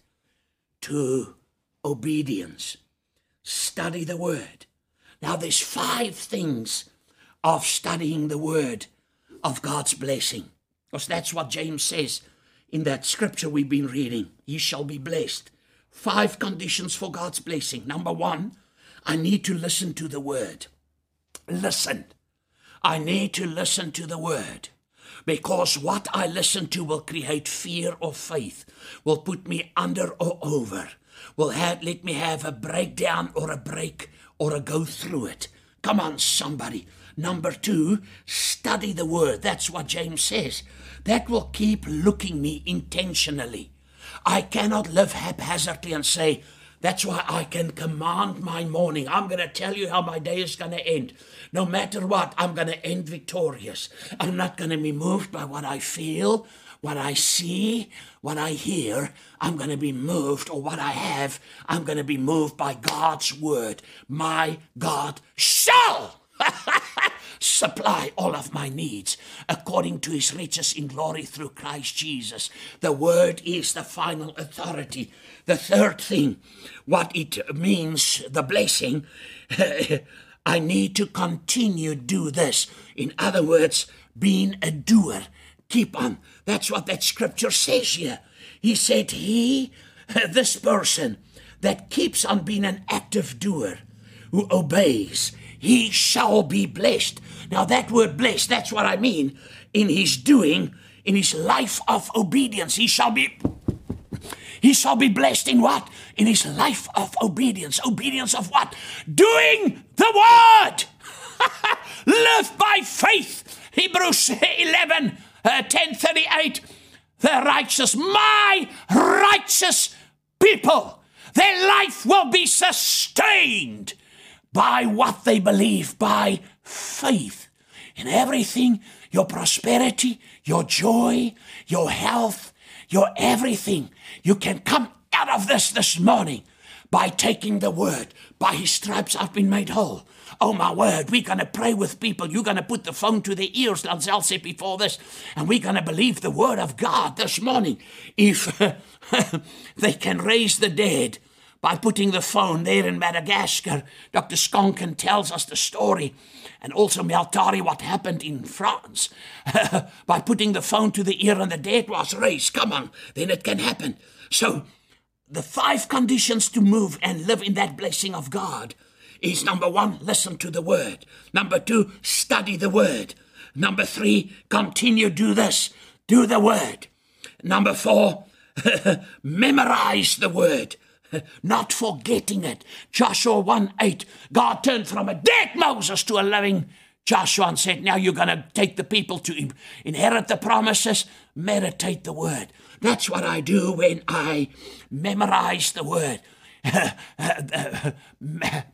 to obedience. Study the Word. Now, there's five things of studying the Word of God's blessing. Because that's what James says in that scripture we've been reading. Ye shall be blessed. Five conditions for God's blessing. Number one, I need to listen to the Word. Listen. I need to listen to the Word because what I listen to will create fear or faith, will put me under or over, will have, let me have a breakdown or a break or a go through it. Come on, somebody. Number two, study the word. That's what James says. That will keep looking me intentionally. I cannot live haphazardly and say, that's why I can command my morning. I'm going to tell you how my day is going to end. No matter what, I'm going to end victorious. I'm not going to be moved by what I feel, what I see, what I hear, I'm going to be moved, or what I have, I'm going to be moved by God's word. My God shall supply all of my needs according to his riches in glory through Christ Jesus. The word is the final authority. The third thing, what it means, the blessing, I need to continue do this. In other words, being a doer. Keep on. That's what that scripture says here. He said, He, this person that keeps on being an active doer, who obeys, he shall be blessed. Now, that word blessed, that's what I mean. In his doing, in his life of obedience, he shall be. He shall be blessed in what? In his life of obedience. Obedience of what? Doing the word. Live by faith. Hebrews 11, uh, 10 38. The righteous, my righteous people, their life will be sustained by what they believe, by faith. In everything, your prosperity, your joy, your health, your everything, you can come out of this this morning by taking the word. By his stripes I've been made whole. Oh my word, we're going to pray with people. You're going to put the phone to their ears, Lancel said before this, and we're going to believe the word of God this morning. If they can raise the dead, by putting the phone there in Madagascar. Dr. Skonken tells us the story, and also Meltari, what happened in France. by putting the phone to the ear and the dead was raised. Come on, then it can happen. So, the five conditions to move and live in that blessing of God is number one, listen to the word. Number two, study the word. Number three, continue do this, do the word. Number four, memorize the word. not forgetting it. Joshua 1 8, God turned from a dead Moses to a living Joshua and said, Now you're going to take the people to inherit the promises, meditate the word. That's what I do when I memorize the word.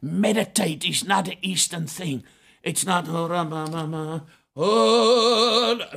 meditate is not an Eastern thing. It's not, oh,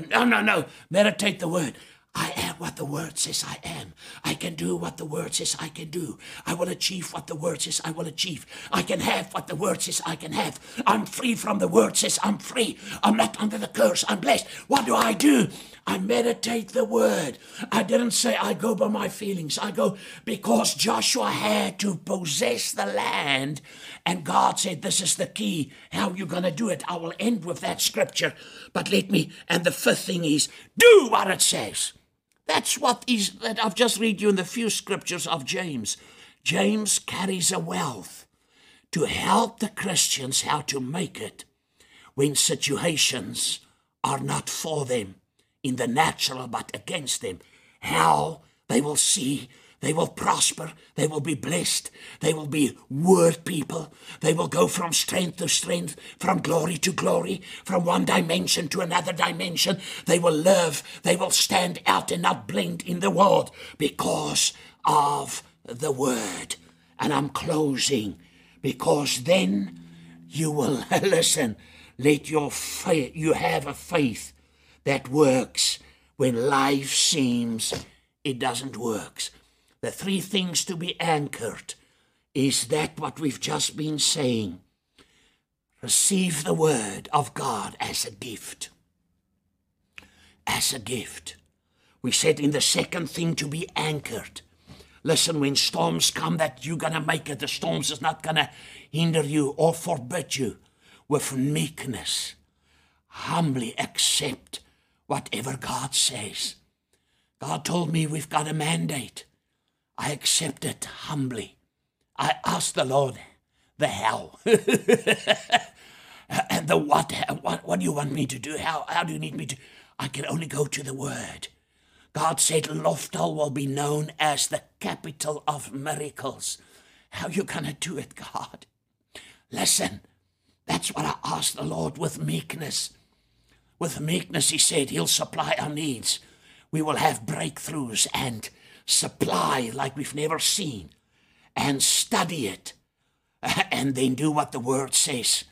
no, no, no. Meditate the word. I am what the word says I am. I can do what the word says I can do. I will achieve what the word says I will achieve. I can have what the word says I can have. I'm free from the word says I'm free. I'm not under the curse. I'm blessed. What do I do? I meditate the word. I didn't say I go by my feelings. I go because Joshua had to possess the land and God said, This is the key. How you going to do it? I will end with that scripture. But let me, and the fifth thing is, do what it says. That's what is that I've just read you in the few scriptures of James. James carries a wealth to help the Christians how to make it when situations are not for them in the natural but against them. How they will see they will prosper. They will be blessed. They will be word people. They will go from strength to strength, from glory to glory, from one dimension to another dimension. They will live. They will stand out and not blend in the world because of the word. And I'm closing because then you will listen. Let your faith, you have a faith that works when life seems it doesn't work the three things to be anchored is that what we've just been saying. Receive the word of God as a gift. As a gift. We said in the second thing to be anchored. Listen, when storms come, that you're going to make it. The storms is not going to hinder you or forbid you. With meekness, humbly accept whatever God says. God told me we've got a mandate. I accept it humbly. I ask the Lord the how. and the what, what. What do you want me to do? How, how do you need me to? I can only go to the Word. God said Lofdal will be known as the capital of miracles. How you gonna do it, God? Listen, that's what I asked the Lord with meekness. With meekness, He said He'll supply our needs. We will have breakthroughs and supply like we've never seen and study it and then do what the word says.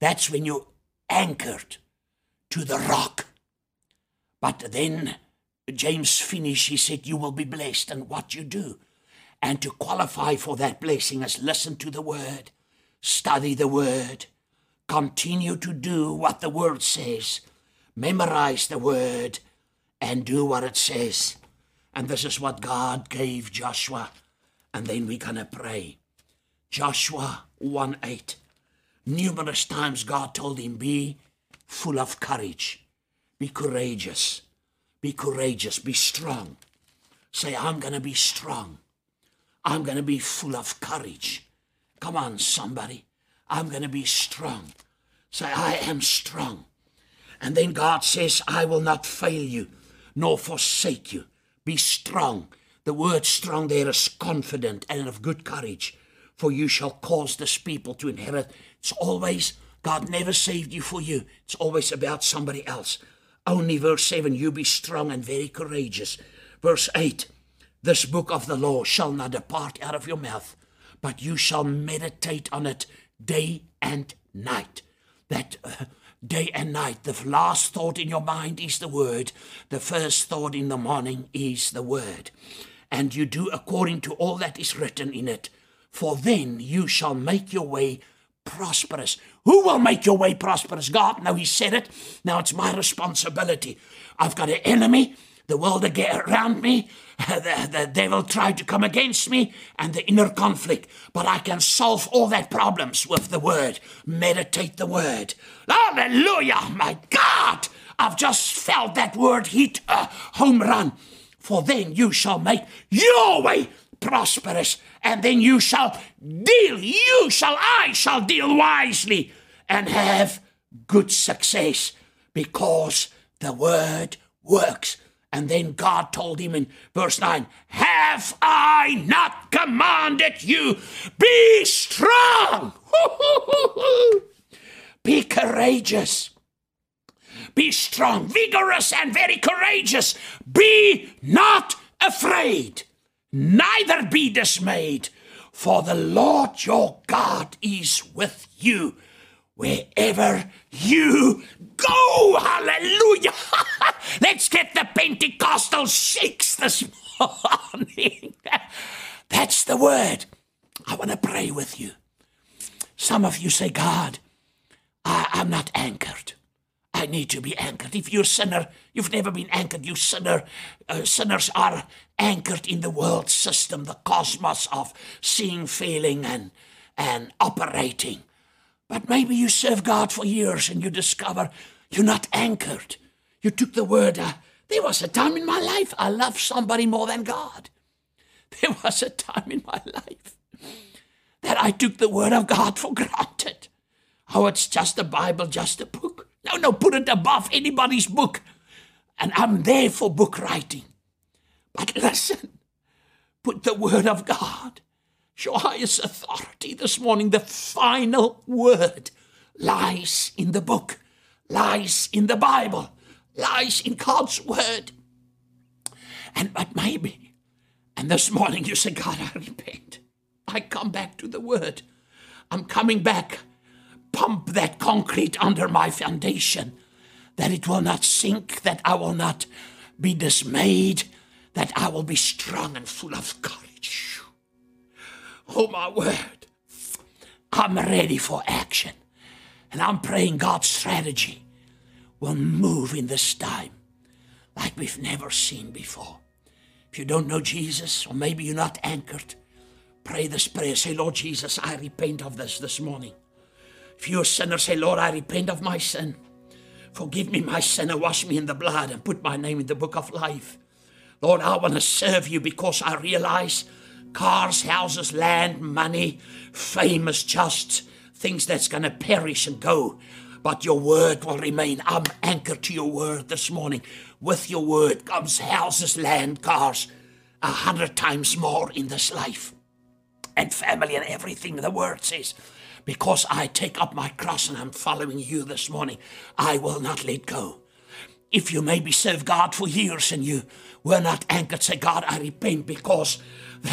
That's when you're anchored to the rock. But then James finished, he said, You will be blessed in what you do. And to qualify for that blessing is listen to the word, study the word, continue to do what the word says, memorize the word, and do what it says. And this is what God gave Joshua. And then we're going to pray. Joshua 1 8. Numerous times God told him, Be full of courage, be courageous, be courageous, be strong. Say, I'm going to be strong. I'm going to be full of courage. Come on, somebody. I'm going to be strong. Say, I am strong. And then God says, I will not fail you nor forsake you. Be strong. The word strong there is confident and of good courage, for you shall cause this people to inherit. It's always, God never saved you for you. It's always about somebody else. Only verse 7 you be strong and very courageous. Verse 8 This book of the law shall not depart out of your mouth, but you shall meditate on it day and night. That uh, day and night. The last thought in your mind is the word. The first thought in the morning is the word. And you do according to all that is written in it. For then you shall make your way prosperous. Who will make your way prosperous? God. No, He said it. Now it's my responsibility. I've got an enemy the world around me, the, the devil tried to come against me, and the inner conflict. But I can solve all that problems with the word. Meditate the word. Hallelujah, my God! I've just felt that word hit a home run. For then you shall make your way prosperous, and then you shall deal, you shall, I shall deal wisely and have good success because the word works. And then God told him in verse 9, Have I not commanded you? Be strong! Be courageous. Be strong, vigorous, and very courageous. Be not afraid, neither be dismayed, for the Lord your God is with you wherever you go. Hallelujah. Let's get the Pentecostal shakes this morning. That's the word. I want to pray with you. Some of you say, God, I, I'm not anchored. I need to be anchored. If you're a sinner, you've never been anchored. You sinner, uh, sinners are anchored in the world system, the cosmos of seeing, feeling, and and operating. But maybe you serve God for years and you discover you're not anchored. You took the word. Uh, there was a time in my life I loved somebody more than God. There was a time in my life that I took the word of God for granted. Oh, it's just a Bible, just a book. No, no, put it above anybody's book. And I'm there for book writing. But listen, put the word of God your highest authority this morning. The final word lies in the book, lies in the Bible, lies in God's word. And but maybe, and this morning you say, God, I repent. I come back to the word. I'm coming back. Pump that concrete under my foundation, that it will not sink, that I will not be dismayed, that I will be strong and full of courage. Oh, my word. I'm ready for action. And I'm praying God's strategy will move in this time like we've never seen before. If you don't know Jesus, or maybe you're not anchored, pray this prayer. Say, Lord Jesus, I repent of this this morning. If you're a sinner, say, Lord, I repent of my sin. Forgive me my sin and wash me in the blood and put my name in the book of life. Lord, I want to serve you because I realize cars, houses, land, money, fame is just things that's going to perish and go. But your word will remain. I'm anchored to your word this morning. With your word comes houses, land, cars, a hundred times more in this life. And family and everything the word says. Because I take up my cross and I'm following you this morning, I will not let go. If you maybe serve God for years and you were not anchored, say, God, I repent because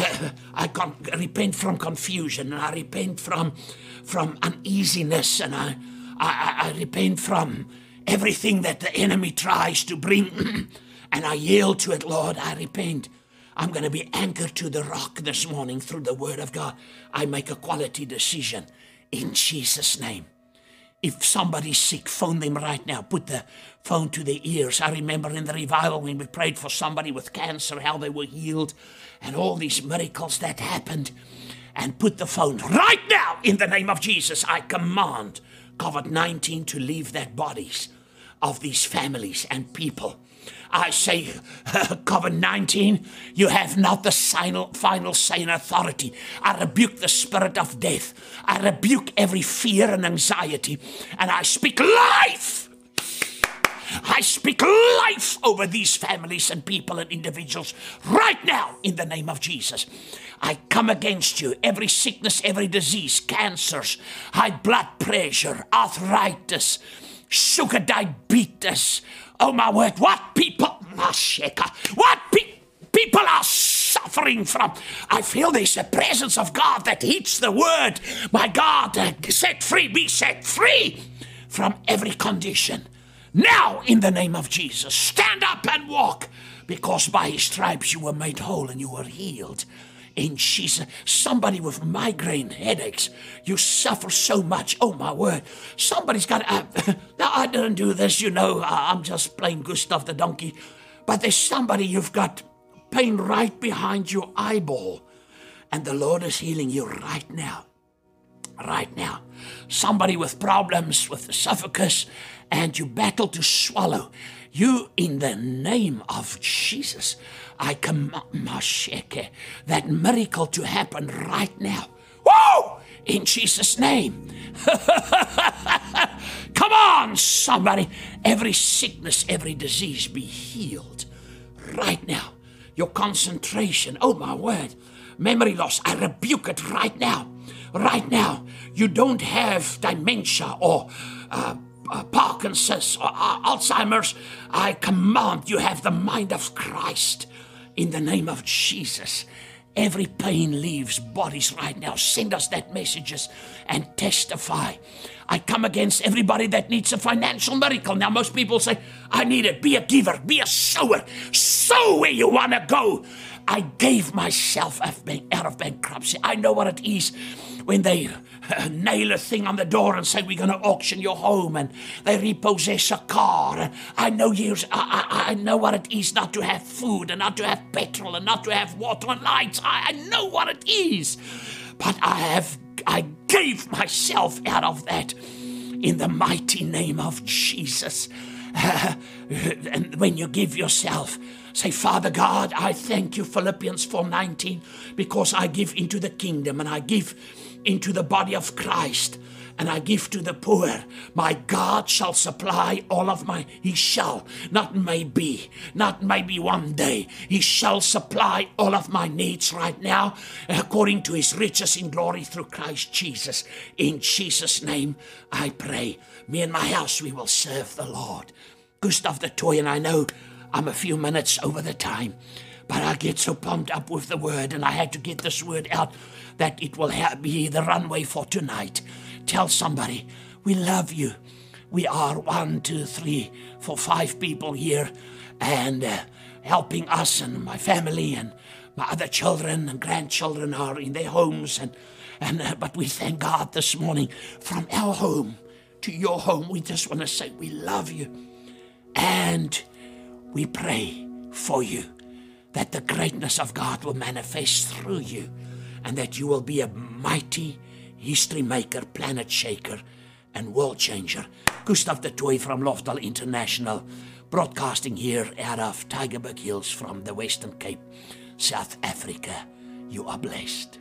I con- repent from confusion and I repent from from uneasiness and I, I, I repent from everything that the enemy tries to bring and I yield to it, Lord. I repent. I'm going to be anchored to the rock this morning through the Word of God. I make a quality decision in Jesus' name. If somebody's sick, phone them right now. Put the phone to their ears. I remember in the revival when we prayed for somebody with cancer, how they were healed, and all these miracles that happened. And put the phone right now in the name of Jesus. I command COVID 19 to leave that bodies of these families and people. I say, COVID 19, you have not the final, final say authority. I rebuke the spirit of death. I rebuke every fear and anxiety. And I speak life. I speak life over these families and people and individuals right now in the name of Jesus. I come against you. Every sickness, every disease, cancers, high blood pressure, arthritis, sugar diabetes. Oh my word, what people, what pe- people are suffering from. I feel there's a presence of God that hits the word. My God, uh, set free, be set free from every condition. Now, in the name of Jesus, stand up and walk because by his stripes you were made whole and you were healed in Jesus. Somebody with migraine headaches, you suffer so much. Oh my word! Somebody's got. Uh, now I didn't do this, you know. I'm just playing Gustav the donkey, but there's somebody you've got pain right behind your eyeball, and the Lord is healing you right now. Right now, somebody with problems with the esophagus, and you battle to swallow. You, in the name of Jesus, I command that miracle to happen right now. Whoa! In Jesus' name. Come on, somebody. Every sickness, every disease be healed right now. Your concentration, oh my word. Memory loss, I rebuke it right now. Right now. You don't have dementia or uh, uh, Parkinson's or uh, Alzheimer's. I command you have the mind of Christ in the name of Jesus. Every pain leaves bodies right now. Send us that messages and testify. I come against everybody that needs a financial miracle. Now, most people say, I need it. Be a giver, be a sower. Sow where you want to go. I gave myself out of bankruptcy. I know what it is when they nail a thing on the door and say we're going to auction your home and they repossess a car. I know years. I, I, I, know what it is not to have food and not to have petrol and not to have water and lights. I, I know what it is, but I have. I gave myself out of that in the mighty name of Jesus. and when you give yourself, say, Father God, I thank you, Philippians 4:19, because I give into the kingdom and I give into the body of Christ and I give to the poor. My God shall supply all of my, He shall, not maybe, not maybe one day. He shall supply all of my needs right now according to His riches in glory through Christ Jesus. In Jesus' name I pray. Me and my house, we will serve the Lord. Gustav du Toit, and I know I'm a few minutes over the time, but I get so pumped up with the word, and I had to get this word out that it will be the runway for tonight. Tell somebody, we love you. We are one, two, three, four, five people here, and uh, helping us and my family and my other children and grandchildren are in their homes. And, and uh, but we thank God this morning from our home to your home. We just want to say we love you, and we pray for you that the greatness of God will manifest through you and that you will be a mighty history maker, planet shaker, and world changer. Gustav du Toit from Lofdal International, broadcasting here out of Tygerberg Hills from the Western Cape, South Africa. You are blessed.